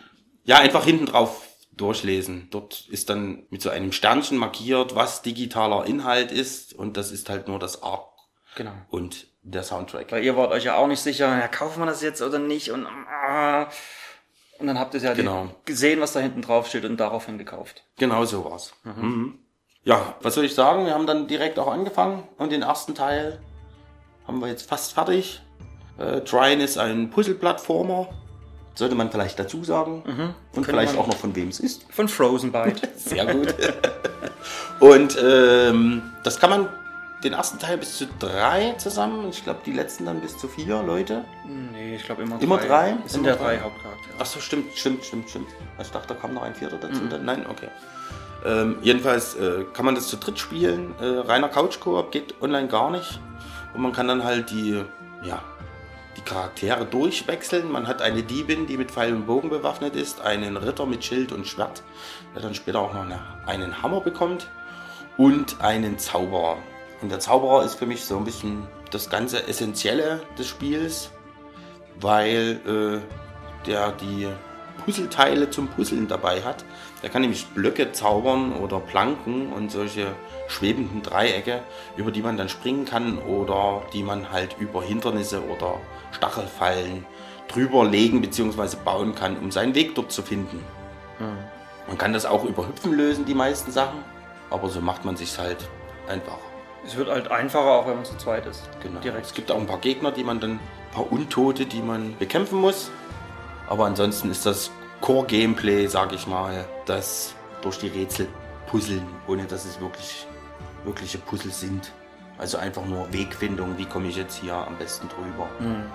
B: Ja, einfach hinten drauf durchlesen. Dort ist dann mit so einem Sternchen markiert, was digitaler Inhalt ist und das ist halt nur das Art
C: Genau.
B: und der Soundtrack.
C: Weil ihr wart euch ja auch nicht sicher, ja, kaufen wir das jetzt oder nicht und ah, und dann habt ihr ja
B: Genau.
C: gesehen, was da hinten drauf steht und daraufhin gekauft.
B: Genau so war's. Mhm. Ja, was soll ich sagen? Wir haben dann direkt auch angefangen und den ersten Teil haben wir jetzt fast fertig. Äh, Trine ist ein Puzzle-Plattformer. Sollte man vielleicht dazu sagen. Und
C: Könnte
B: vielleicht auch noch von wem es ist.
C: Von Frozen Byte. <laughs>
B: Sehr gut. <laughs> und ähm, das kann man den ersten Teil bis zu drei zusammen. Ich glaube, die letzten dann bis zu vier Leute.
C: nee, ich glaube immer,
B: Immer drei?
C: Es sind ja
B: drei?
C: drei Hauptcharaktere.
B: Ach so, stimmt, stimmt, stimmt, stimmt. Ich dachte, da kam noch ein vierter dazu.
C: Mhm.
B: Nein, okay. Ähm, jedenfalls äh, kann man das zu dritt spielen. Äh, reiner Couch-Koop geht online gar nicht. Und man kann dann halt die, ja, die Charaktere durchwechseln. Man hat eine Diebin, die mit Pfeil und Bogen bewaffnet ist, einen Ritter mit Schild und Schwert, der dann später auch noch eine, einen Hammer bekommt und einen Zauberer. Und der Zauberer ist für mich so ein bisschen das ganze Essentielle des Spiels, weil äh, der die Puzzleteile zum Puzzeln dabei hat. Der kann nämlich Blöcke zaubern oder Planken und solche schwebenden Dreiecke, über die man dann springen kann oder die man halt über Hindernisse oder Stachelfallen drüber legen bzw. bauen kann, um seinen Weg dort zu finden. Man kann das auch über Hüpfen lösen, die meisten Sachen, aber so macht man sich halt einfach.
C: Es wird halt einfacher, auch wenn man zu zweit ist.
B: Genau.
C: Direkt.
B: Es gibt auch ein paar Gegner, die man dann, ein paar Untote, die man bekämpfen muss. Aber ansonsten ist das Core-Gameplay, sag ich mal, das durch die Rätsel puzzeln, ohne dass es wirklich wirkliche Puzzle sind. Also einfach nur Wegfindung, wie komme ich jetzt hier am besten drüber.
C: Mhm.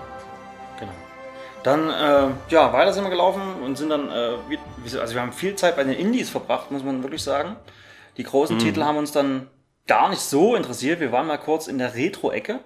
C: Dann, äh, ja, weiter sind wir gelaufen und sind dann, äh, also wir haben viel Zeit bei den Indies verbracht, muss man wirklich sagen. Die großen
B: Mhm.
C: Titel haben uns dann gar nicht so interessiert. Wir waren mal kurz in der Retro-Ecke.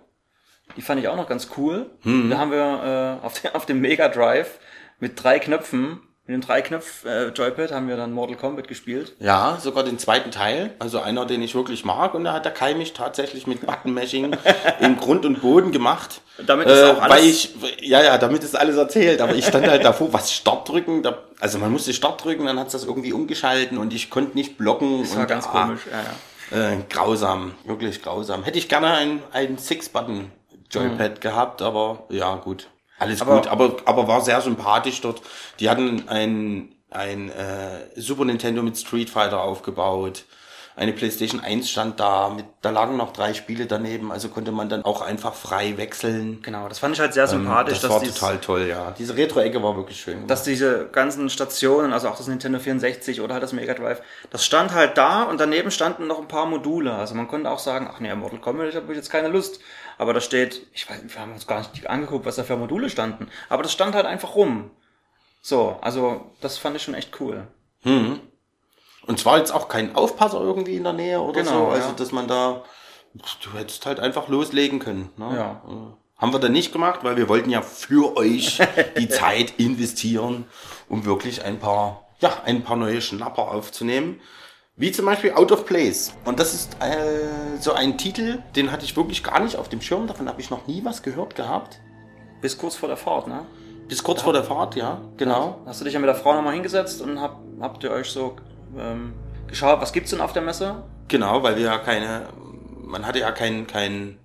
C: Die fand ich auch noch ganz cool.
B: Mhm.
C: Da haben wir äh, auf, dem, auf dem Mega Drive mit drei Knöpfen, mit dem drei Knöpf äh, Joypad haben wir dann Mortal Kombat gespielt.
B: Ja, sogar den zweiten Teil. Also einer, den ich wirklich mag. Und da hat der Kai mich tatsächlich mit Button-Mashing <laughs> in Grund und Boden gemacht.
C: Damit ist auch alles-
B: Weil ich, ja, ja, damit ist alles erzählt. Aber ich stand halt davor, was Start drücken. Da, also man musste Start drücken, dann hat es das irgendwie umgeschalten und ich konnte nicht blocken.
C: Das war
B: und,
C: ganz
B: ah,
C: komisch. Ja, ja.
B: Äh, grausam, wirklich grausam. Hätte ich gerne ein, ein Six-Button-Joypad gehabt, aber ja, gut. Alles
C: Aber-
B: gut, aber, aber war sehr sympathisch dort. Die hatten ein, ein äh, Super Nintendo mit Street Fighter aufgebaut. Eine PlayStation 1 stand da, mit, da lagen noch drei Spiele daneben, also konnte man dann auch einfach frei wechseln.
C: Genau, das fand ich halt sehr sympathisch,
B: Ähm, das war
C: dies-
B: total toll, ja. Diese Retro-Ecke war wirklich schön.
C: dass diese ganzen Stationen, also auch das Nintendo 64 oder halt das Mega Drive, das stand halt da und daneben standen noch ein paar Module. Also man konnte auch sagen, ach nee, Mortal Kombat, ich habe jetzt keine Lust. Aber da steht, ich weiß, wir haben uns gar nicht angeguckt, was da für Module standen. Aber das stand halt einfach rum. So, also das fand ich schon echt cool.
B: Hm. Und zwar jetzt auch kein Aufpasser irgendwie in der Nähe oder
C: Genau,
B: so. Also,
C: ja.
B: dass man da, du hättest halt einfach loslegen können. Ne?
C: Ja.
B: Äh, Haben wir dann nicht gemacht, weil wir wollten ja für euch <laughs> die Zeit investieren, um wirklich ein paar, ja, ein paar neue Schnapper aufzunehmen. Wie zum Beispiel Out of Place. Und das ist äh, so ein Titel, den hatte ich wirklich gar nicht auf dem Schirm. Davon habe ich noch nie was gehört gehabt.
C: Bis kurz vor der Fahrt, ne?
B: Bis kurz vor der Fahrt, ja, genau.
C: Hast du dich ja mit der Frau nochmal hingesetzt und hab, habt ihr euch so ähm, geschaut, was gibt's denn auf der Messe?
B: Genau, weil wir ja keine, man hatte ja kein, kein,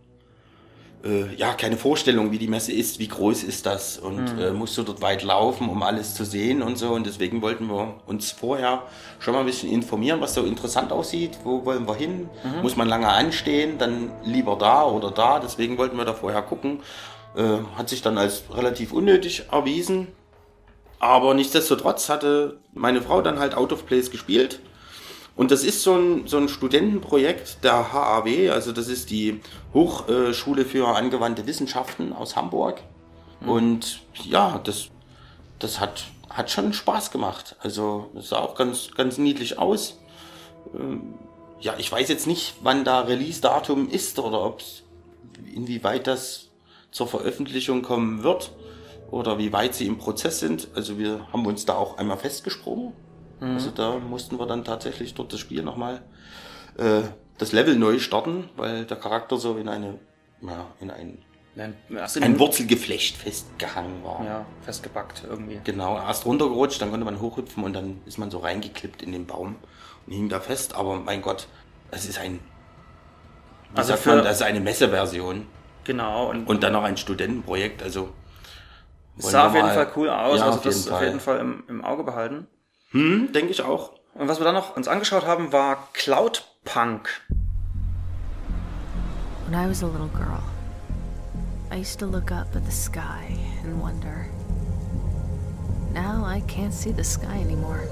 B: äh, ja, keine Vorstellung, wie die Messe ist, wie groß ist das und
C: Mhm.
B: äh, musst du dort weit laufen, um alles zu sehen und so. Und deswegen wollten wir uns vorher schon mal ein bisschen informieren, was so interessant aussieht, wo wollen wir hin,
C: Mhm.
B: muss man lange anstehen, dann lieber da oder da. Deswegen wollten wir da vorher gucken. Äh, hat sich dann als relativ unnötig erwiesen. Aber nichtsdestotrotz hatte meine Frau dann halt Out of Place gespielt Und das ist so ein, so ein Studentenprojekt der HAW, also das ist die Hochschule für angewandte Wissenschaften aus Hamburg. Und ja, das, das hat, hat schon Spaß gemacht. Also es sah auch ganz, ganz niedlich aus. Ähm, Ja, ich weiß jetzt nicht, wann da Release-Datum ist oder ob's, inwieweit das zur Veröffentlichung kommen wird oder wie weit sie im Prozess sind. Also wir haben uns da auch einmal festgesprungen.
C: Mhm.
B: Also da mussten wir dann tatsächlich dort das Spiel nochmal äh, das Level neu starten, weil der Charakter so in eine, ja, in ein, ein
C: den-
B: Wurzelgeflecht festgehangen war.
C: Ja, festgepackt irgendwie.
B: Genau, erst runtergerutscht, dann konnte man hochhüpfen und dann ist man so reingeklippt in den Baum und hing da fest. Aber mein Gott, es ist ein,
C: Also für-
B: man, das ist eine Messeversion.
C: Genau. Und,
B: Und dann noch ein Studentenprojekt, also.
C: es sah auf jeden Fall cool aus,
B: Ja,
C: also
B: auf
C: das
B: jeden
C: auf jeden Fall im, im Auge behalten.
B: Hm, denke ich auch.
C: Und was wir dann noch uns angeschaut haben, war Cloudpunk.
M: When I was a little girl, I used to look up at the sky and wonder. Now I can't see the sky anymore.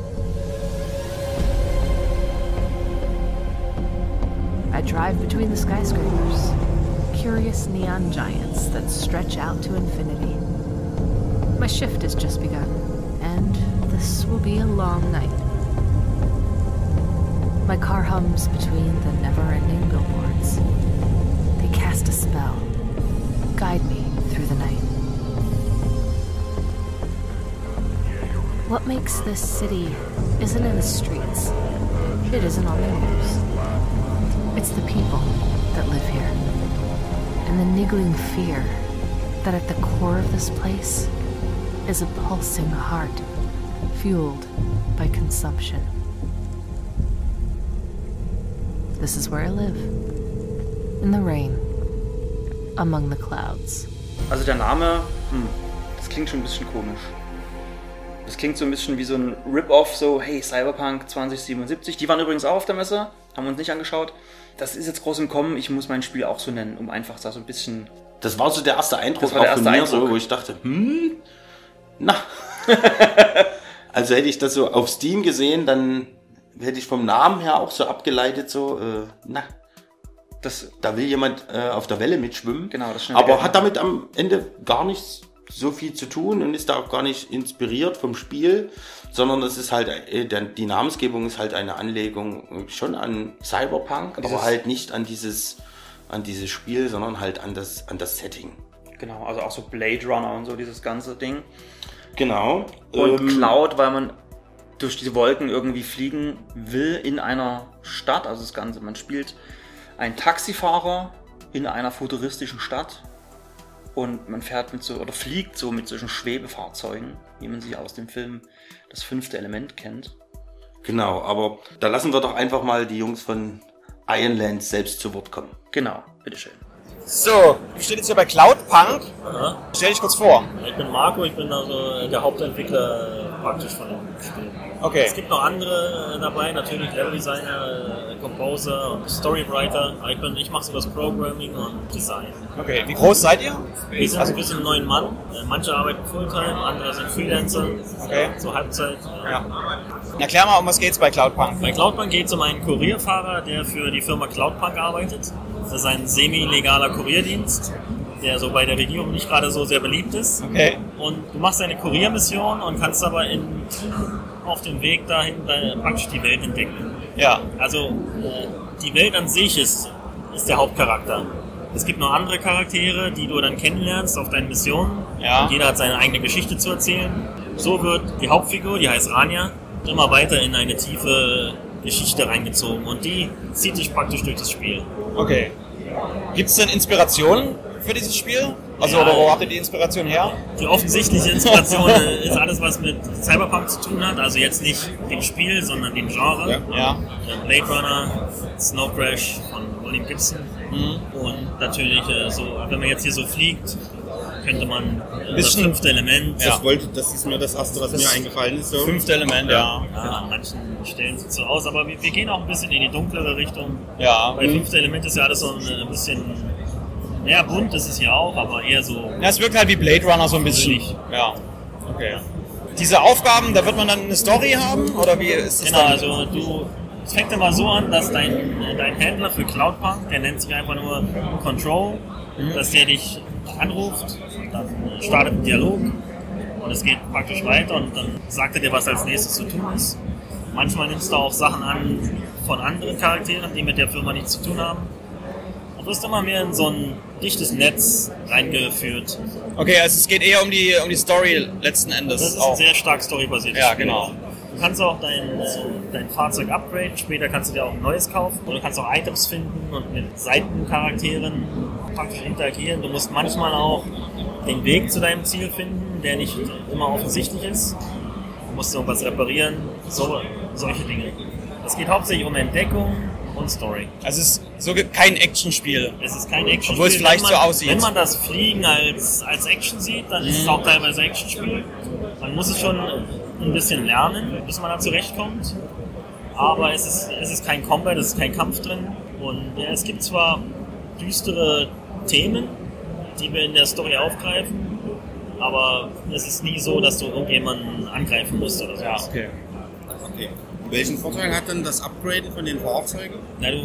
M: I drive between the skyscrapers, curious neon giants that stretch out to infinity. My shift has just begun, this will be a long night. My car hums between the never ending billboards. They cast a spell, guide me through the night. What makes this city isn't in the streets, it isn't on the news. It's the people that live here, and the niggling fear that at the core of this place is a pulsing heart fueled by consumption. This is where I live. In the rain. Among the clouds.
C: Also der Name, hm, das klingt schon ein bisschen komisch. Das klingt so ein bisschen wie so ein Rip-Off, so, hey, Cyberpunk 2077. Die waren übrigens auch auf der Messe, haben uns nicht angeschaut. Das ist jetzt groß im Kommen, ich muss mein Spiel auch so nennen, um einfach da so ein bisschen.
B: Das war so der erste Eindruck
C: Das war der
B: auch von
C: erste
B: mir, so,
C: Eindruck.
B: wo ich dachte, hm, na. <laughs> also hätte ich das so auf Steam gesehen, dann hätte ich vom Namen her auch so abgeleitet, so, äh, na.
C: Das,
B: da will jemand äh, auf der Welle mitschwimmen.
C: Genau, das schnelle
B: Aber hat damit am Ende gar nichts so viel zu tun und ist da auch gar nicht inspiriert vom Spiel, sondern es ist halt, äh, die Namensgebung ist halt eine Anlegung schon an Cyberpunk,
C: Dieses-
B: aber halt nicht an dieses, an dieses Spiel, sondern halt an das, an das Setting.
C: Genau, also auch so Blade Runner und so, dieses ganze Ding.
B: Genau.
C: Und
B: Ähm,
C: Cloud, weil man durch diese Wolken irgendwie fliegen will in einer Stadt. Also das Ganze, man spielt einen Taxifahrer in einer futuristischen Stadt und man fährt mit so oder fliegt so mit solchen Schwebefahrzeugen, wie man sie aus dem Film Das fünfte Element kennt.
B: Genau, aber da lassen wir doch einfach mal die Jungs von Ironland selbst zu Wort kommen.
C: Genau, bitteschön.
A: So, du stehst jetzt hier bei Cloudpunk. Stell dich kurz vor.
N: Ich bin Marco, ich bin also der Hauptentwickler praktisch von dem Spiel.
A: Okay.
N: Es gibt noch andere äh, dabei, natürlich Leveldesigner, äh, Composer und Storywriter. Ich, bin- ich mache so das Programming und Design.
A: Okay, wie groß seid ihr?
N: Wir sind ein bisschen neun Mann. Äh, Manche arbeiten Fulltime, andere sind Freelancer.
A: Okay.
N: Zur Halbzeit.
A: Ja. Erklär mal, um was geht's bei Cloudpunk?
N: Bei Cloudpunk geht es um einen Kurierfahrer, der für die Firma Cloudpunk arbeitet. Das ist ein semi-legaler Kurierdienst, der so bei der Regierung nicht gerade so sehr beliebt ist.
A: Okay.
N: Und du machst eine Kuriermission und kannst aber in, auf dem Weg dahin praktisch die Welt entdecken.
A: Ja.
N: Also äh, die Welt an sich ist, ist der Hauptcharakter. Es gibt noch andere Charaktere, die du dann kennenlernst auf deinen Missionen.
A: Ja.
N: Und jeder hat seine eigene Geschichte zu erzählen. So wird die Hauptfigur, die heißt Rania, immer weiter in eine tiefe Geschichte reingezogen. Und die zieht dich praktisch durch das Spiel.
A: Okay. Gibt's denn Inspirationen für dieses Spiel? Also,
N: Ja.
A: oder wo habt ihr die Inspiration her?
N: Die offensichtliche Inspiration äh, ist alles, was mit Cyberpunk zu tun hat. Also jetzt nicht dem Spiel, sondern dem Genre.
A: Ja.
N: Äh, Blade Runner, Snow Crash von William Gibson.
A: Mhm.
N: Und natürlich, äh, so, wenn man jetzt hier so fliegt, könnte man äh, das
F: Bisschen-
N: fünfte Element.
F: Das, wollte, das ist mir das erste, was
N: Das
F: mir eingefallen ist. So.
A: Fünfte Element, ja.
N: Ja, an manchen Stellen sieht es so aus, aber wir, wir gehen auch ein bisschen in die dunklere Richtung.
A: Ja.
N: Bei
A: Mhm.
N: fünfte Element ist ja alles so ein, bisschen, ja, bunt ist es hier auch, aber eher so.
A: Ja, es wirkt halt wie Blade Runner so ein bisschen. Ja. Okay. Diese Aufgaben, da wird man dann eine Story haben? Oder wie ist das
N: Genau,
A: dann?
N: also du, Es fängt immer so an, dass dein, dein Händler für Cloudpunk, der nennt sich einfach nur Control, dass der dich anruft, dann startet ein Dialog und es geht praktisch weiter und dann sagt er dir, was als nächstes zu tun ist. Manchmal nimmst du auch Sachen an von anderen Charakteren, die mit der Firma nichts zu tun haben. Wirst immer mehr in so ein dichtes Netz reingeführt.
A: Okay, also es geht eher um die, um die Story letzten Endes.
N: Das ist
A: auch.
N: ein sehr stark storybasiertes
A: Ja,
N: Spiel.
A: genau.
N: Du kannst auch dein, äh, dein Fahrzeug upgraden, später kannst du dir auch ein neues kaufen. Oder du kannst auch Items finden und mit Seitencharakteren praktisch interagieren. Du musst manchmal auch den Weg zu deinem Ziel finden, der nicht immer offensichtlich ist. Du musst irgendwas reparieren, so, solche Dinge. Es geht hauptsächlich um Entdeckung und Story.
A: Also es so kein Actionspiel.
N: Es ist kein Actionspiel.
A: Obwohl es vielleicht
N: wenn man,
A: so aussieht.
N: Wenn man das Fliegen als, als Action sieht, dann ist es
A: Mhm.
N: auch teilweise Actionspiel. Man muss es schon ein bisschen lernen, bis man da zurechtkommt. Aber es ist, es ist kein Combat, es ist kein Kampf drin. Und ja, es gibt zwar düstere Themen, die wir in der Story aufgreifen, aber es ist nie so, dass du irgendjemanden angreifen musst oder so. Ja,
A: okay.
F: Okay. Welchen Vorteil hat denn das Upgraden von den Fahrzeugen?
N: Na, du,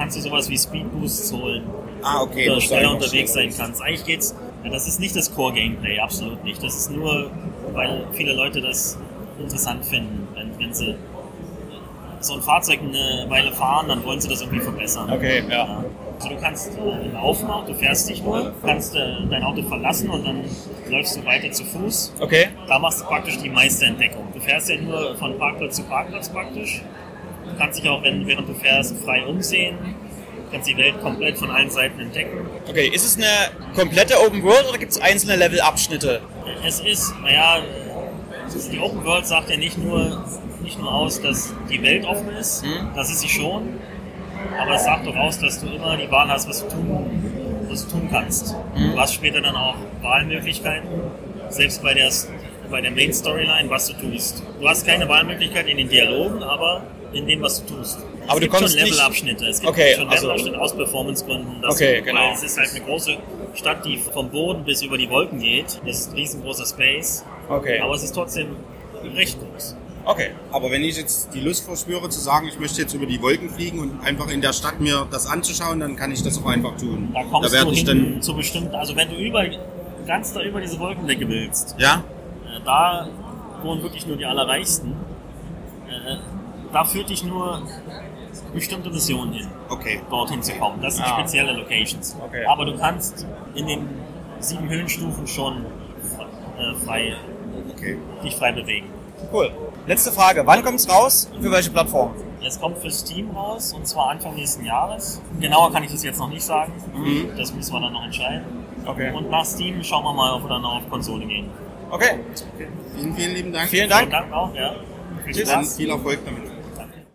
N: du kannst dir sowas wie Speedboosts holen.
F: Ah, okay,
N: Oder schneller unterwegs sein kannst. Eigentlich geht's, ja, das ist nicht das Core-Gameplay, absolut nicht. Das ist nur, weil viele Leute das interessant finden. Wenn, wenn sie so ein Fahrzeug eine Weile fahren, dann wollen sie das irgendwie verbessern.
A: Okay, ja.
N: Also du kannst äh, laufen, du fährst dich nur, kannst äh, dein Auto verlassen und dann läufst du weiter zu Fuß.
A: Okay.
N: Da machst du praktisch die Meisterentdeckung. Du fährst ja nur von Parkplatz zu Parkplatz praktisch. Du kannst dich auch, wenn, während du fährst, frei umsehen. Du kannst die Welt komplett von allen Seiten entdecken.
A: Okay, ist es eine komplette Open World oder gibt es einzelne Levelabschnitte?
N: Es ist, naja, die Open World sagt ja nicht nur, nicht nur aus, dass die Welt offen ist, das ist sie schon, aber es sagt doch aus, dass du immer die Wahl hast, was du tun, was du tun kannst. Du hast später dann auch Wahlmöglichkeiten, selbst bei der, bei der Main Storyline, was du tust. Du hast keine Wahlmöglichkeit in den Dialogen, aber in dem, was du tust.
A: Aber
N: es
A: du
N: gibt schon
A: kommst nicht-
N: Levelabschnitte. Es gibt
A: Okay,
N: schon
A: also-
N: Levelabschnitte aus Performancegründen.
A: Okay,
N: du-
A: genau.
N: Es ist halt eine große Stadt, die vom Boden bis über die Wolken geht. Das ist ein riesengroßer Space.
A: Okay.
N: Aber es ist trotzdem recht groß.
A: Okay.
F: Aber wenn ich jetzt die Lust verspüre zu sagen, ich möchte jetzt über die Wolken fliegen und einfach in der Stadt mir das anzuschauen, dann kann ich das auch einfach tun.
N: Da kommst
F: werde
N: du
F: ich dann
N: zu bestimmten, also wenn du über, ganz da über diese Wolkendecke willst,
F: ja,
N: äh, da wohnen wirklich nur die Allerreichsten. Da führt dich nur bestimmte Missionen hin,
F: okay.
N: dorthin zu kommen. Das sind
A: Ah.
N: spezielle Locations.
A: Okay.
N: Aber du kannst in den sieben Höhenstufen schon äh, frei,
F: okay.
N: dich frei bewegen.
A: Cool. Letzte Frage, wann kommt's raus? Für welche Plattform?
N: Es kommt für Steam raus und zwar Anfang nächsten Jahres. Genauer kann ich das jetzt noch nicht sagen.
A: Mhm.
N: Das müssen wir dann noch entscheiden.
A: Okay.
N: Und nach Steam schauen wir mal, ob wir dann auf Konsole gehen.
A: Okay.
F: Vielen, vielen lieben Dank.
A: Vielen Dank.
N: Vielen Dank auch, ja. Viel
F: Tschüss.
N: Spaß.
F: Viel Erfolg damit.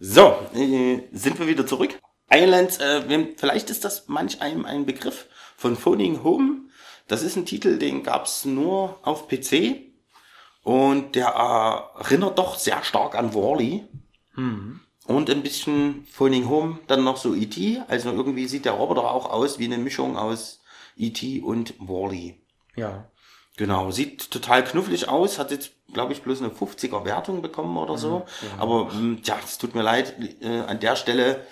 B: So, äh, sind wir wieder zurück. Island, äh, vielleicht ist das manch einem ein Begriff von Phoning Home. Das ist ein Titel, den gab's nur auf PC und der äh, erinnert doch sehr stark an Wally. Und ein bisschen Phoning Home, dann noch so E.T. Also irgendwie sieht der Roboter auch aus wie eine Mischung aus E.T. und Wally.
C: Ja.
B: Genau, sieht total knufflig aus, hat jetzt, glaube ich, bloß eine 50er Wertung bekommen oder so.
C: Mhm,
B: Aber ähm, ja, es tut mir leid, äh, an der Stelle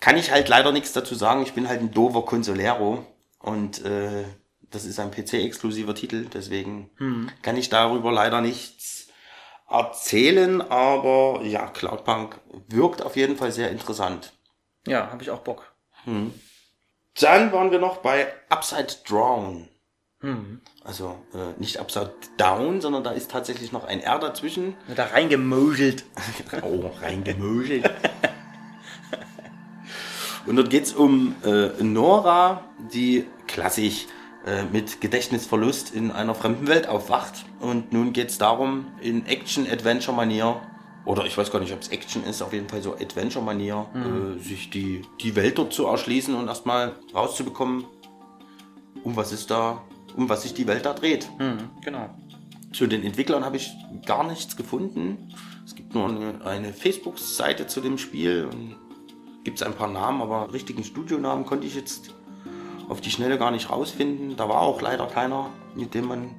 B: kann ich halt leider nichts dazu sagen. Ich bin halt ein dover Consolero und äh, das ist ein PC-exklusiver Titel, deswegen
C: Mhm.
B: kann ich darüber leider nichts erzählen, aber ja, Cloudpunk wirkt auf jeden Fall sehr interessant.
C: Ja, habe ich auch Bock.
B: Hm. Dann waren wir noch bei Upside Down.
C: Hm.
B: Also äh, nicht Upside Down, sondern da ist tatsächlich noch ein R dazwischen.
C: Da reingemögelt. <laughs>
B: oh, reingemögelt. <laughs> Und dort geht's um äh, Nora, die klassisch äh, mit Gedächtnisverlust in einer fremden Welt aufwacht. Und nun geht's darum, in Action-Adventure-Manier, oder ich weiß gar nicht, ob es Action ist, auf jeden Fall so Adventure-Manier,
C: Mhm.
B: äh, sich die, die Welt dort zu erschließen und erstmal rauszubekommen, um was ist da, um was sich die Welt da dreht.
C: Hm, genau.
B: Zu den Entwicklern habe ich gar nichts gefunden. Es gibt nur eine, eine Facebook-Seite zu dem Spiel und gibt es ein paar Namen, aber richtigen Studionamen konnte ich jetzt auf die Schnelle gar nicht rausfinden. Da war auch leider keiner, mit dem man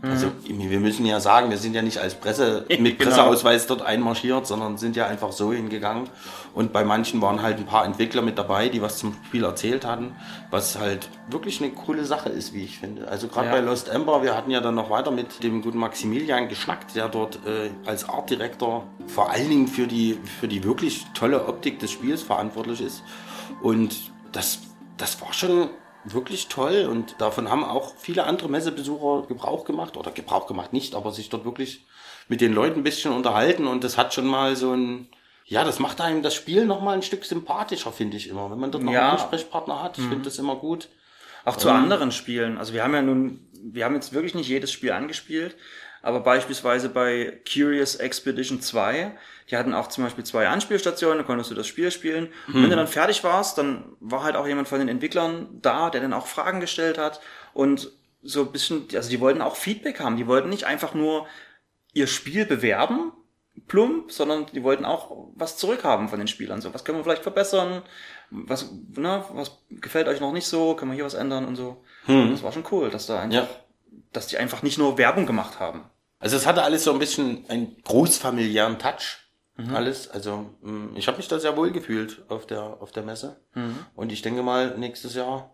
B: Also wir müssen ja sagen, wir sind ja nicht als Presse <laughs> mit
C: Genau.
B: Presseausweis dort einmarschiert, sondern sind ja einfach so hingegangen. Und bei manchen waren halt ein paar Entwickler mit dabei, die was zum Spiel erzählt hatten, was halt wirklich eine coole Sache ist, wie ich finde. Also gerade
C: Ja.
B: bei Lost Ember, wir hatten ja dann noch weiter mit dem guten Maximilian geschnackt, der dort äh, als Art Director vor allen Dingen für die, für die wirklich tolle Optik des Spiels verantwortlich ist. Und das, das war schon wirklich toll und davon haben auch viele andere Messebesucher Gebrauch gemacht oder Gebrauch gemacht nicht, aber sich dort wirklich mit den Leuten ein bisschen unterhalten und das hat schon mal so ein, ja, das macht einem das Spiel noch mal ein Stück sympathischer, finde ich immer, wenn man dort noch
C: Ja.
B: einen Ansprechpartner hat. Ich
C: Mhm.
B: finde das immer gut.
C: Auch zu
B: Ähm,
C: anderen Spielen. Also wir haben ja nun, wir haben jetzt wirklich nicht jedes Spiel angespielt, aber beispielsweise bei Curious Expedition 2, die hatten auch zum Beispiel zwei Anspielstationen, da konntest du das Spiel spielen. Und
B: Hm.
C: wenn du dann fertig warst, dann war halt auch jemand von den Entwicklern da, der dann auch Fragen gestellt hat und so ein bisschen, also die wollten auch Feedback haben. Die wollten nicht einfach nur ihr Spiel bewerben, plump, sondern die wollten auch was zurückhaben von den Spielern. So, was können wir vielleicht verbessern? Was, ne, was gefällt euch noch nicht so? Können wir hier was ändern und so?
B: Hm.
C: Das war schon cool, dass da einfach,
B: Ja.
C: Dass die einfach nicht nur Werbung gemacht haben.
B: Also es hatte alles so ein bisschen einen großfamiliären Touch.
C: Mhm.
B: Alles. Also mh, ich habe mich da sehr wohl gefühlt auf der, auf der Messe.
C: Mhm.
B: Und ich denke mal, nächstes Jahr.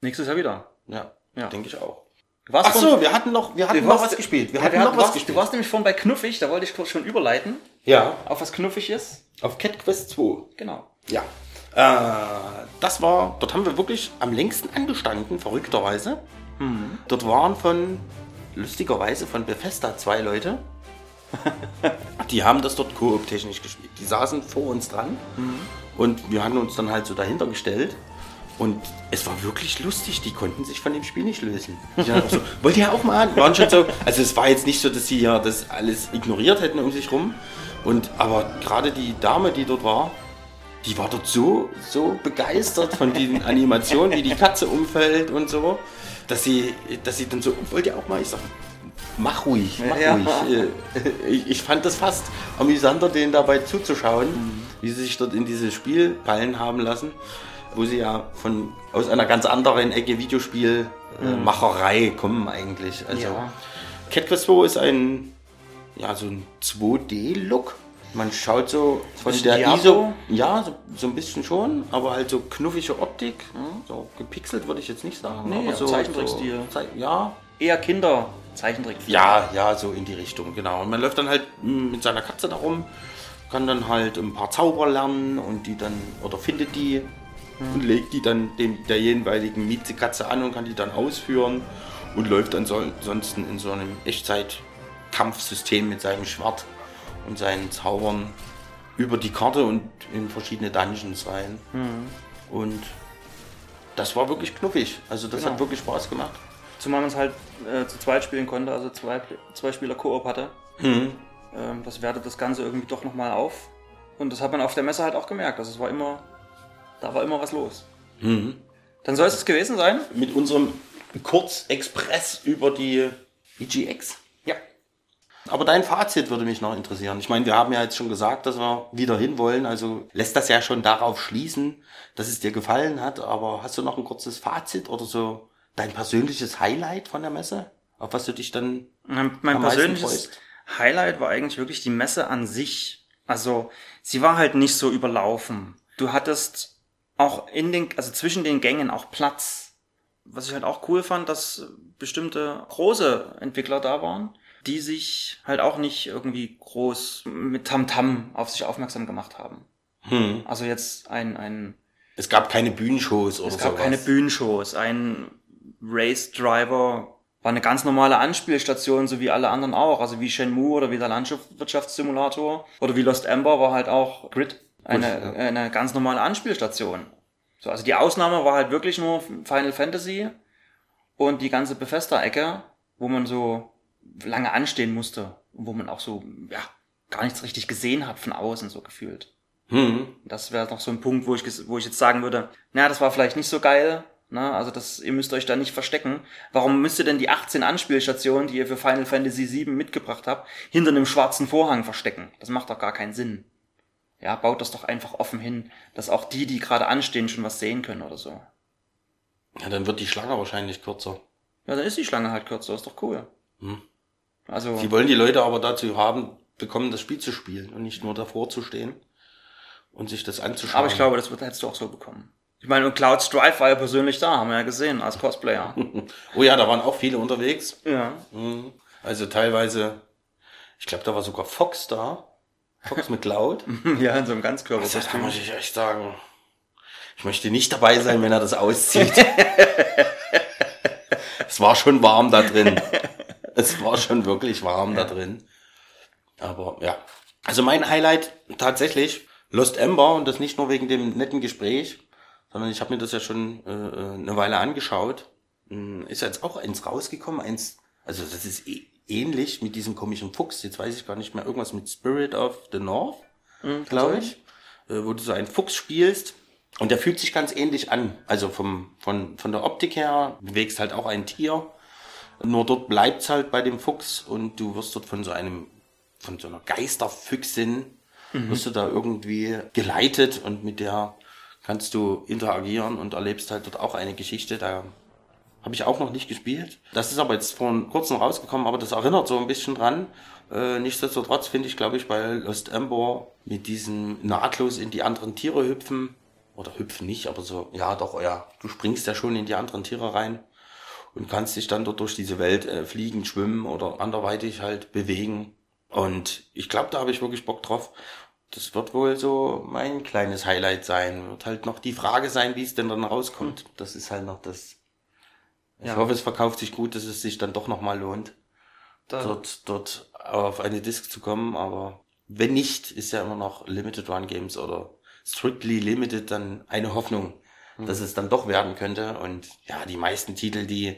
C: Nächstes Jahr wieder.
B: Ja,
C: Ja.
B: denke ich auch.
C: Warst
B: Ach so, wir hatten noch, wir hatten noch was gespielt. Wir
C: Ja,
B: hatten
C: wir
B: noch
C: hatten-
B: was
C: warst-
B: gespielt.
C: Du warst nämlich vorhin bei Knuffig, da wollte ich kurz schon überleiten.
B: Ja.
C: Auf was Knuffig ist?
B: Auf Cat Quest 2.
C: Genau.
B: Ja. Äh, das war, dort haben wir wirklich am längsten angestanden, verrückterweise.
C: Mhm.
B: Dort waren von, lustigerweise von Bethesda zwei Leute. <laughs> Die haben das dort koop-technisch gespielt. Die saßen vor uns dran und wir hatten uns dann halt so dahinter gestellt. Und es war wirklich lustig, die konnten sich von dem Spiel nicht lösen. Die waren auch so, <laughs> wollt ihr auch mal? Waren schon so, also es war jetzt nicht so, dass sie ja das alles ignoriert hätten um sich rum. Und aber gerade die Dame, die dort war, die war dort so, so begeistert von den <laughs> Animationen, wie die Katze umfällt und so, dass sie, dass sie dann so, wollt ihr auch mal? Ich sag, mach ruhig, mach
C: Ja.
B: ruhig. Äh, Ich, ich fand das fast amüsanter, denen dabei zuzuschauen, wie sie sich dort in diese Spielballen haben lassen, wo sie ja von, aus einer ganz anderen Ecke Videospielmacherei kommen eigentlich. Also,
C: Ja.
B: Cat Quest 2 ist ein, ja, so ein 2D-Look. Man schaut so von der
C: Diablo?
B: ISO, ja, so, so ein bisschen schon, aber halt so knuffige Optik. So gepixelt würde ich jetzt nicht sagen.
C: Nee,
B: aber so,
C: Zeichentrickstil.
B: So, ja,
C: Eher Kinder Zeichentrick.
B: ja, ja, so in die Richtung, genau. Und man läuft dann halt mm, mit seiner Katze da rum, kann dann halt ein paar Zauber lernen und die dann, oder findet die und legt die dann dem der jeweiligen Mietzekatze an und kann die dann ausführen und läuft ansonsten in so einem Echtzeit-Kampfsystem mit seinem Schwert und seinen Zaubern über die Karte und in verschiedene Dungeons rein.
C: Mhm.
B: Und das war wirklich knuffig. Also das
C: Genau.
B: hat wirklich Spaß gemacht.
C: Zumal man es halt äh, zu zweit spielen konnte, also zwei, zwei Spieler Koop hatte.
B: Mhm.
C: Ähm, das wertet das Ganze irgendwie doch nochmal auf. Und das hat man auf der Messe halt auch gemerkt. Also es war immer, da war immer was los.
B: Mhm.
C: Dann soll es es gewesen sein.
B: Mit unserem Kurzexpress über die EGX. Aber dein Fazit würde mich noch interessieren. Ich meine, wir haben ja jetzt schon gesagt, dass wir wieder hinwollen. Also lässt das ja schon darauf schließen, dass es dir gefallen hat. Aber hast du noch ein kurzes Fazit oder so dein persönliches Highlight von der Messe? Auf was du dich dann
C: Mein, mein persönliches? Highlight war eigentlich wirklich die Messe an sich. Also, sie war halt nicht so überlaufen. Du hattest auch in den, also zwischen den Gängen auch Platz. Was ich halt auch cool fand, dass bestimmte große Entwickler da waren, die sich halt auch nicht irgendwie groß mit Tamtam auf sich aufmerksam gemacht haben.
B: Hm.
C: Also jetzt ein, ein
B: Es gab keine Bühnenshows oder
C: es gab
B: sowas.
C: keine Bühnenshows. Ein Race Driver war eine ganz normale Anspielstation, so wie alle anderen auch. Also wie Shenmue oder wie der Landwirtschaftssimulator. Oder wie Lost Ember war halt auch Grid. Eine,
B: Grid,
C: eine ganz normale Anspielstation. So, also die Ausnahme war halt wirklich nur Final Fantasy und die ganze Bethesda-Ecke, wo man so lange anstehen musste. Wo man auch so, ja, gar nichts richtig gesehen hat von außen, so gefühlt.
B: Hm.
C: Das wäre noch so ein Punkt, wo ich, wo ich jetzt sagen würde, na, das war vielleicht nicht so geil. Na, also das, ihr müsst euch da nicht verstecken. Warum müsst ihr denn die 18 Anspielstationen, die ihr für Final Fantasy VII mitgebracht habt, hinter einem schwarzen Vorhang verstecken? Das macht doch gar keinen Sinn. Ja, baut das doch einfach offen hin, dass auch die, die gerade anstehen, schon was sehen können oder so.
B: Ja, dann wird die Schlange wahrscheinlich kürzer.
C: Ja, dann ist die Schlange halt kürzer, ist doch cool. Also,
B: Sie wollen die Leute aber dazu haben, bekommen, das Spiel zu spielen und nicht nur davor zu stehen und sich das anzuschauen.
C: aber ich glaube, das wird, hättest du auch so bekommen. Ich meine, und Cloud Strife war ja persönlich da, haben wir ja gesehen, als Cosplayer. <laughs>
B: Oh ja, da waren auch viele unterwegs.
C: Ja.
B: Mhm. Also teilweise, ich glaube, da war sogar Fox da. Fox mit Cloud. <laughs>
C: ja, in so einem
B: Also, da muss ich echt sagen, ich möchte nicht dabei sein, wenn er das auszieht. <laughs> es war schon warm da drin. Es war schon wirklich warm da drin. Aber ja. Also mein Highlight tatsächlich Lost Ember und das nicht nur wegen dem netten Gespräch, sondern ich habe mir das ja schon äh, äh, eine Weile angeschaut. Hm, Ist jetzt auch eins rausgekommen, eins, also das ist eh, ähnlich mit diesem komischen Fuchs. Jetzt weiß ich gar nicht mehr irgendwas mit Spirit of the North,
C: Mhm,
B: glaube ich, äh, wo du so einen Fuchs spielst. Und der fühlt sich ganz ähnlich an. Also vom, von, von der Optik her, bewegst halt auch ein Tier. Nur dort bleibt's halt bei dem Fuchs und du wirst dort von so einem, von so einer Geisterfüchsin,
C: Mhm.
B: wirst du da irgendwie geleitet und mit der kannst du interagieren und erlebst halt dort auch eine Geschichte. Da habe ich auch noch nicht gespielt. Das ist aber jetzt vor kurzem rausgekommen, aber das erinnert so ein bisschen dran. Äh, nichtsdestotrotz finde ich, glaube ich, bei Lost Ember mit diesem nahtlos in die anderen Tiere hüpfen, oder hüpfen nicht, aber so, ja doch, ja, du springst ja schon in die anderen Tiere rein und kannst dich dann dort durch diese Welt äh, fliegen, schwimmen oder anderweitig halt bewegen. Und ich glaube, da habe ich wirklich Bock drauf. Das wird wohl so mein kleines Highlight sein. Wird halt noch die Frage sein, wie es denn dann rauskommt. Das ist halt noch das. Ich
C: Ja.
B: hoffe, es verkauft sich gut, dass es sich dann doch nochmal lohnt,
C: Da-
B: dort, dort auf eine Disc zu kommen. Aber wenn nicht, ist ja immer noch Limited Run Games oder Strictly Limited dann eine Hoffnung, dass es dann doch werden könnte. Und ja, die meisten Titel, die,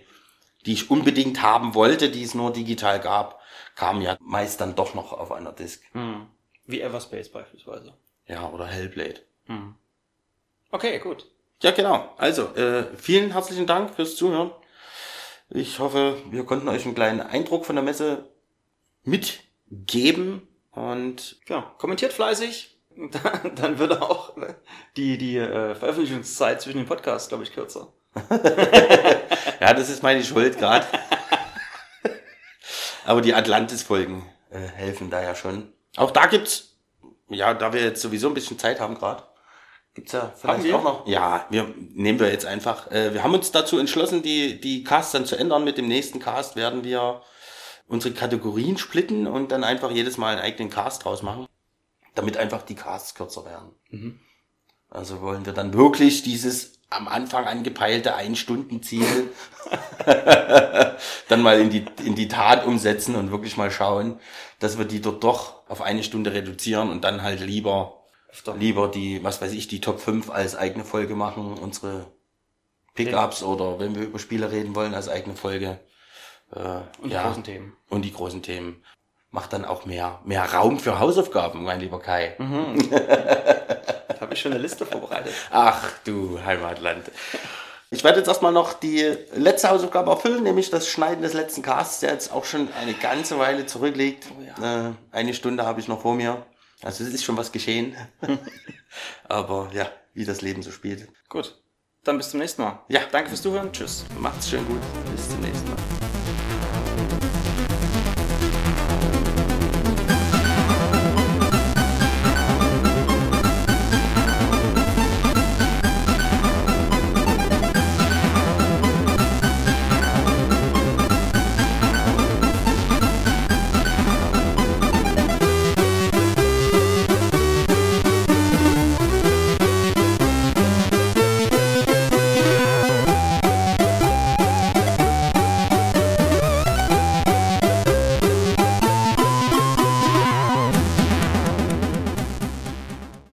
B: die ich unbedingt haben wollte, die es nur digital gab, kamen ja meist dann doch noch auf einer Disc.
C: Hm. Wie Everspace beispielsweise.
B: Ja, oder Hellblade.
C: Hm. Okay, gut.
B: Ja, genau. Also, äh, vielen herzlichen Dank fürs Zuhören. Ich hoffe, wir konnten euch einen kleinen Eindruck von der Messe mitgeben. Und
C: ja, kommentiert fleißig. <laughs> Dann, dann wird auch die, die äh, Veröffentlichungszeit zwischen den Podcasts, glaube ich, kürzer. <laughs>
B: ja, das ist meine Schuld gerade. <laughs> Aber die Atlantis-Folgen äh, helfen da ja schon. Auch da gibt's, ja, da wir jetzt sowieso ein bisschen Zeit haben gerade, gibt's ja vielleicht auch noch. Ja, wir nehmen wir jetzt einfach. Äh, wir haben uns dazu entschlossen, die die Casts dann zu ändern. Mit dem nächsten Cast werden wir unsere Kategorien splitten und dann einfach jedes Mal einen eigenen Cast draus machen, damit einfach die Casts kürzer werden.
C: Mhm.
B: Also wollen wir dann wirklich dieses am Anfang angepeilte Ein-Stunden-Ziel <laughs> dann mal in die, in die Tat umsetzen und wirklich mal schauen, dass wir die dort doch auf eine Stunde reduzieren und dann halt lieber, lieber die, was weiß ich, die Top 5 als eigene Folge machen, unsere Pickups oder wenn wir über Spiele reden wollen, als eigene Folge. Äh,
C: Und die großen Themen.
B: Und die großen Themen. Macht dann auch mehr, mehr Raum für Hausaufgaben, mein lieber Kai.
C: Da <laughs> habe ich schon eine Liste vorbereitet.
B: Ach du Heimatland. Ich werde jetzt erstmal noch die letzte Hausaufgabe erfüllen, nämlich das Schneiden des letzten Casts, der jetzt auch schon eine ganze Weile zurückliegt. äh, eine Stunde habe ich noch vor mir. Also es ist schon was geschehen. <laughs> Aber ja, wie das Leben so spielt.
C: Gut. Dann bis zum nächsten Mal.
B: Ja.
C: Danke fürs Zuhören. Tschüss.
B: Macht's schön gut. Bis zum nächsten Mal.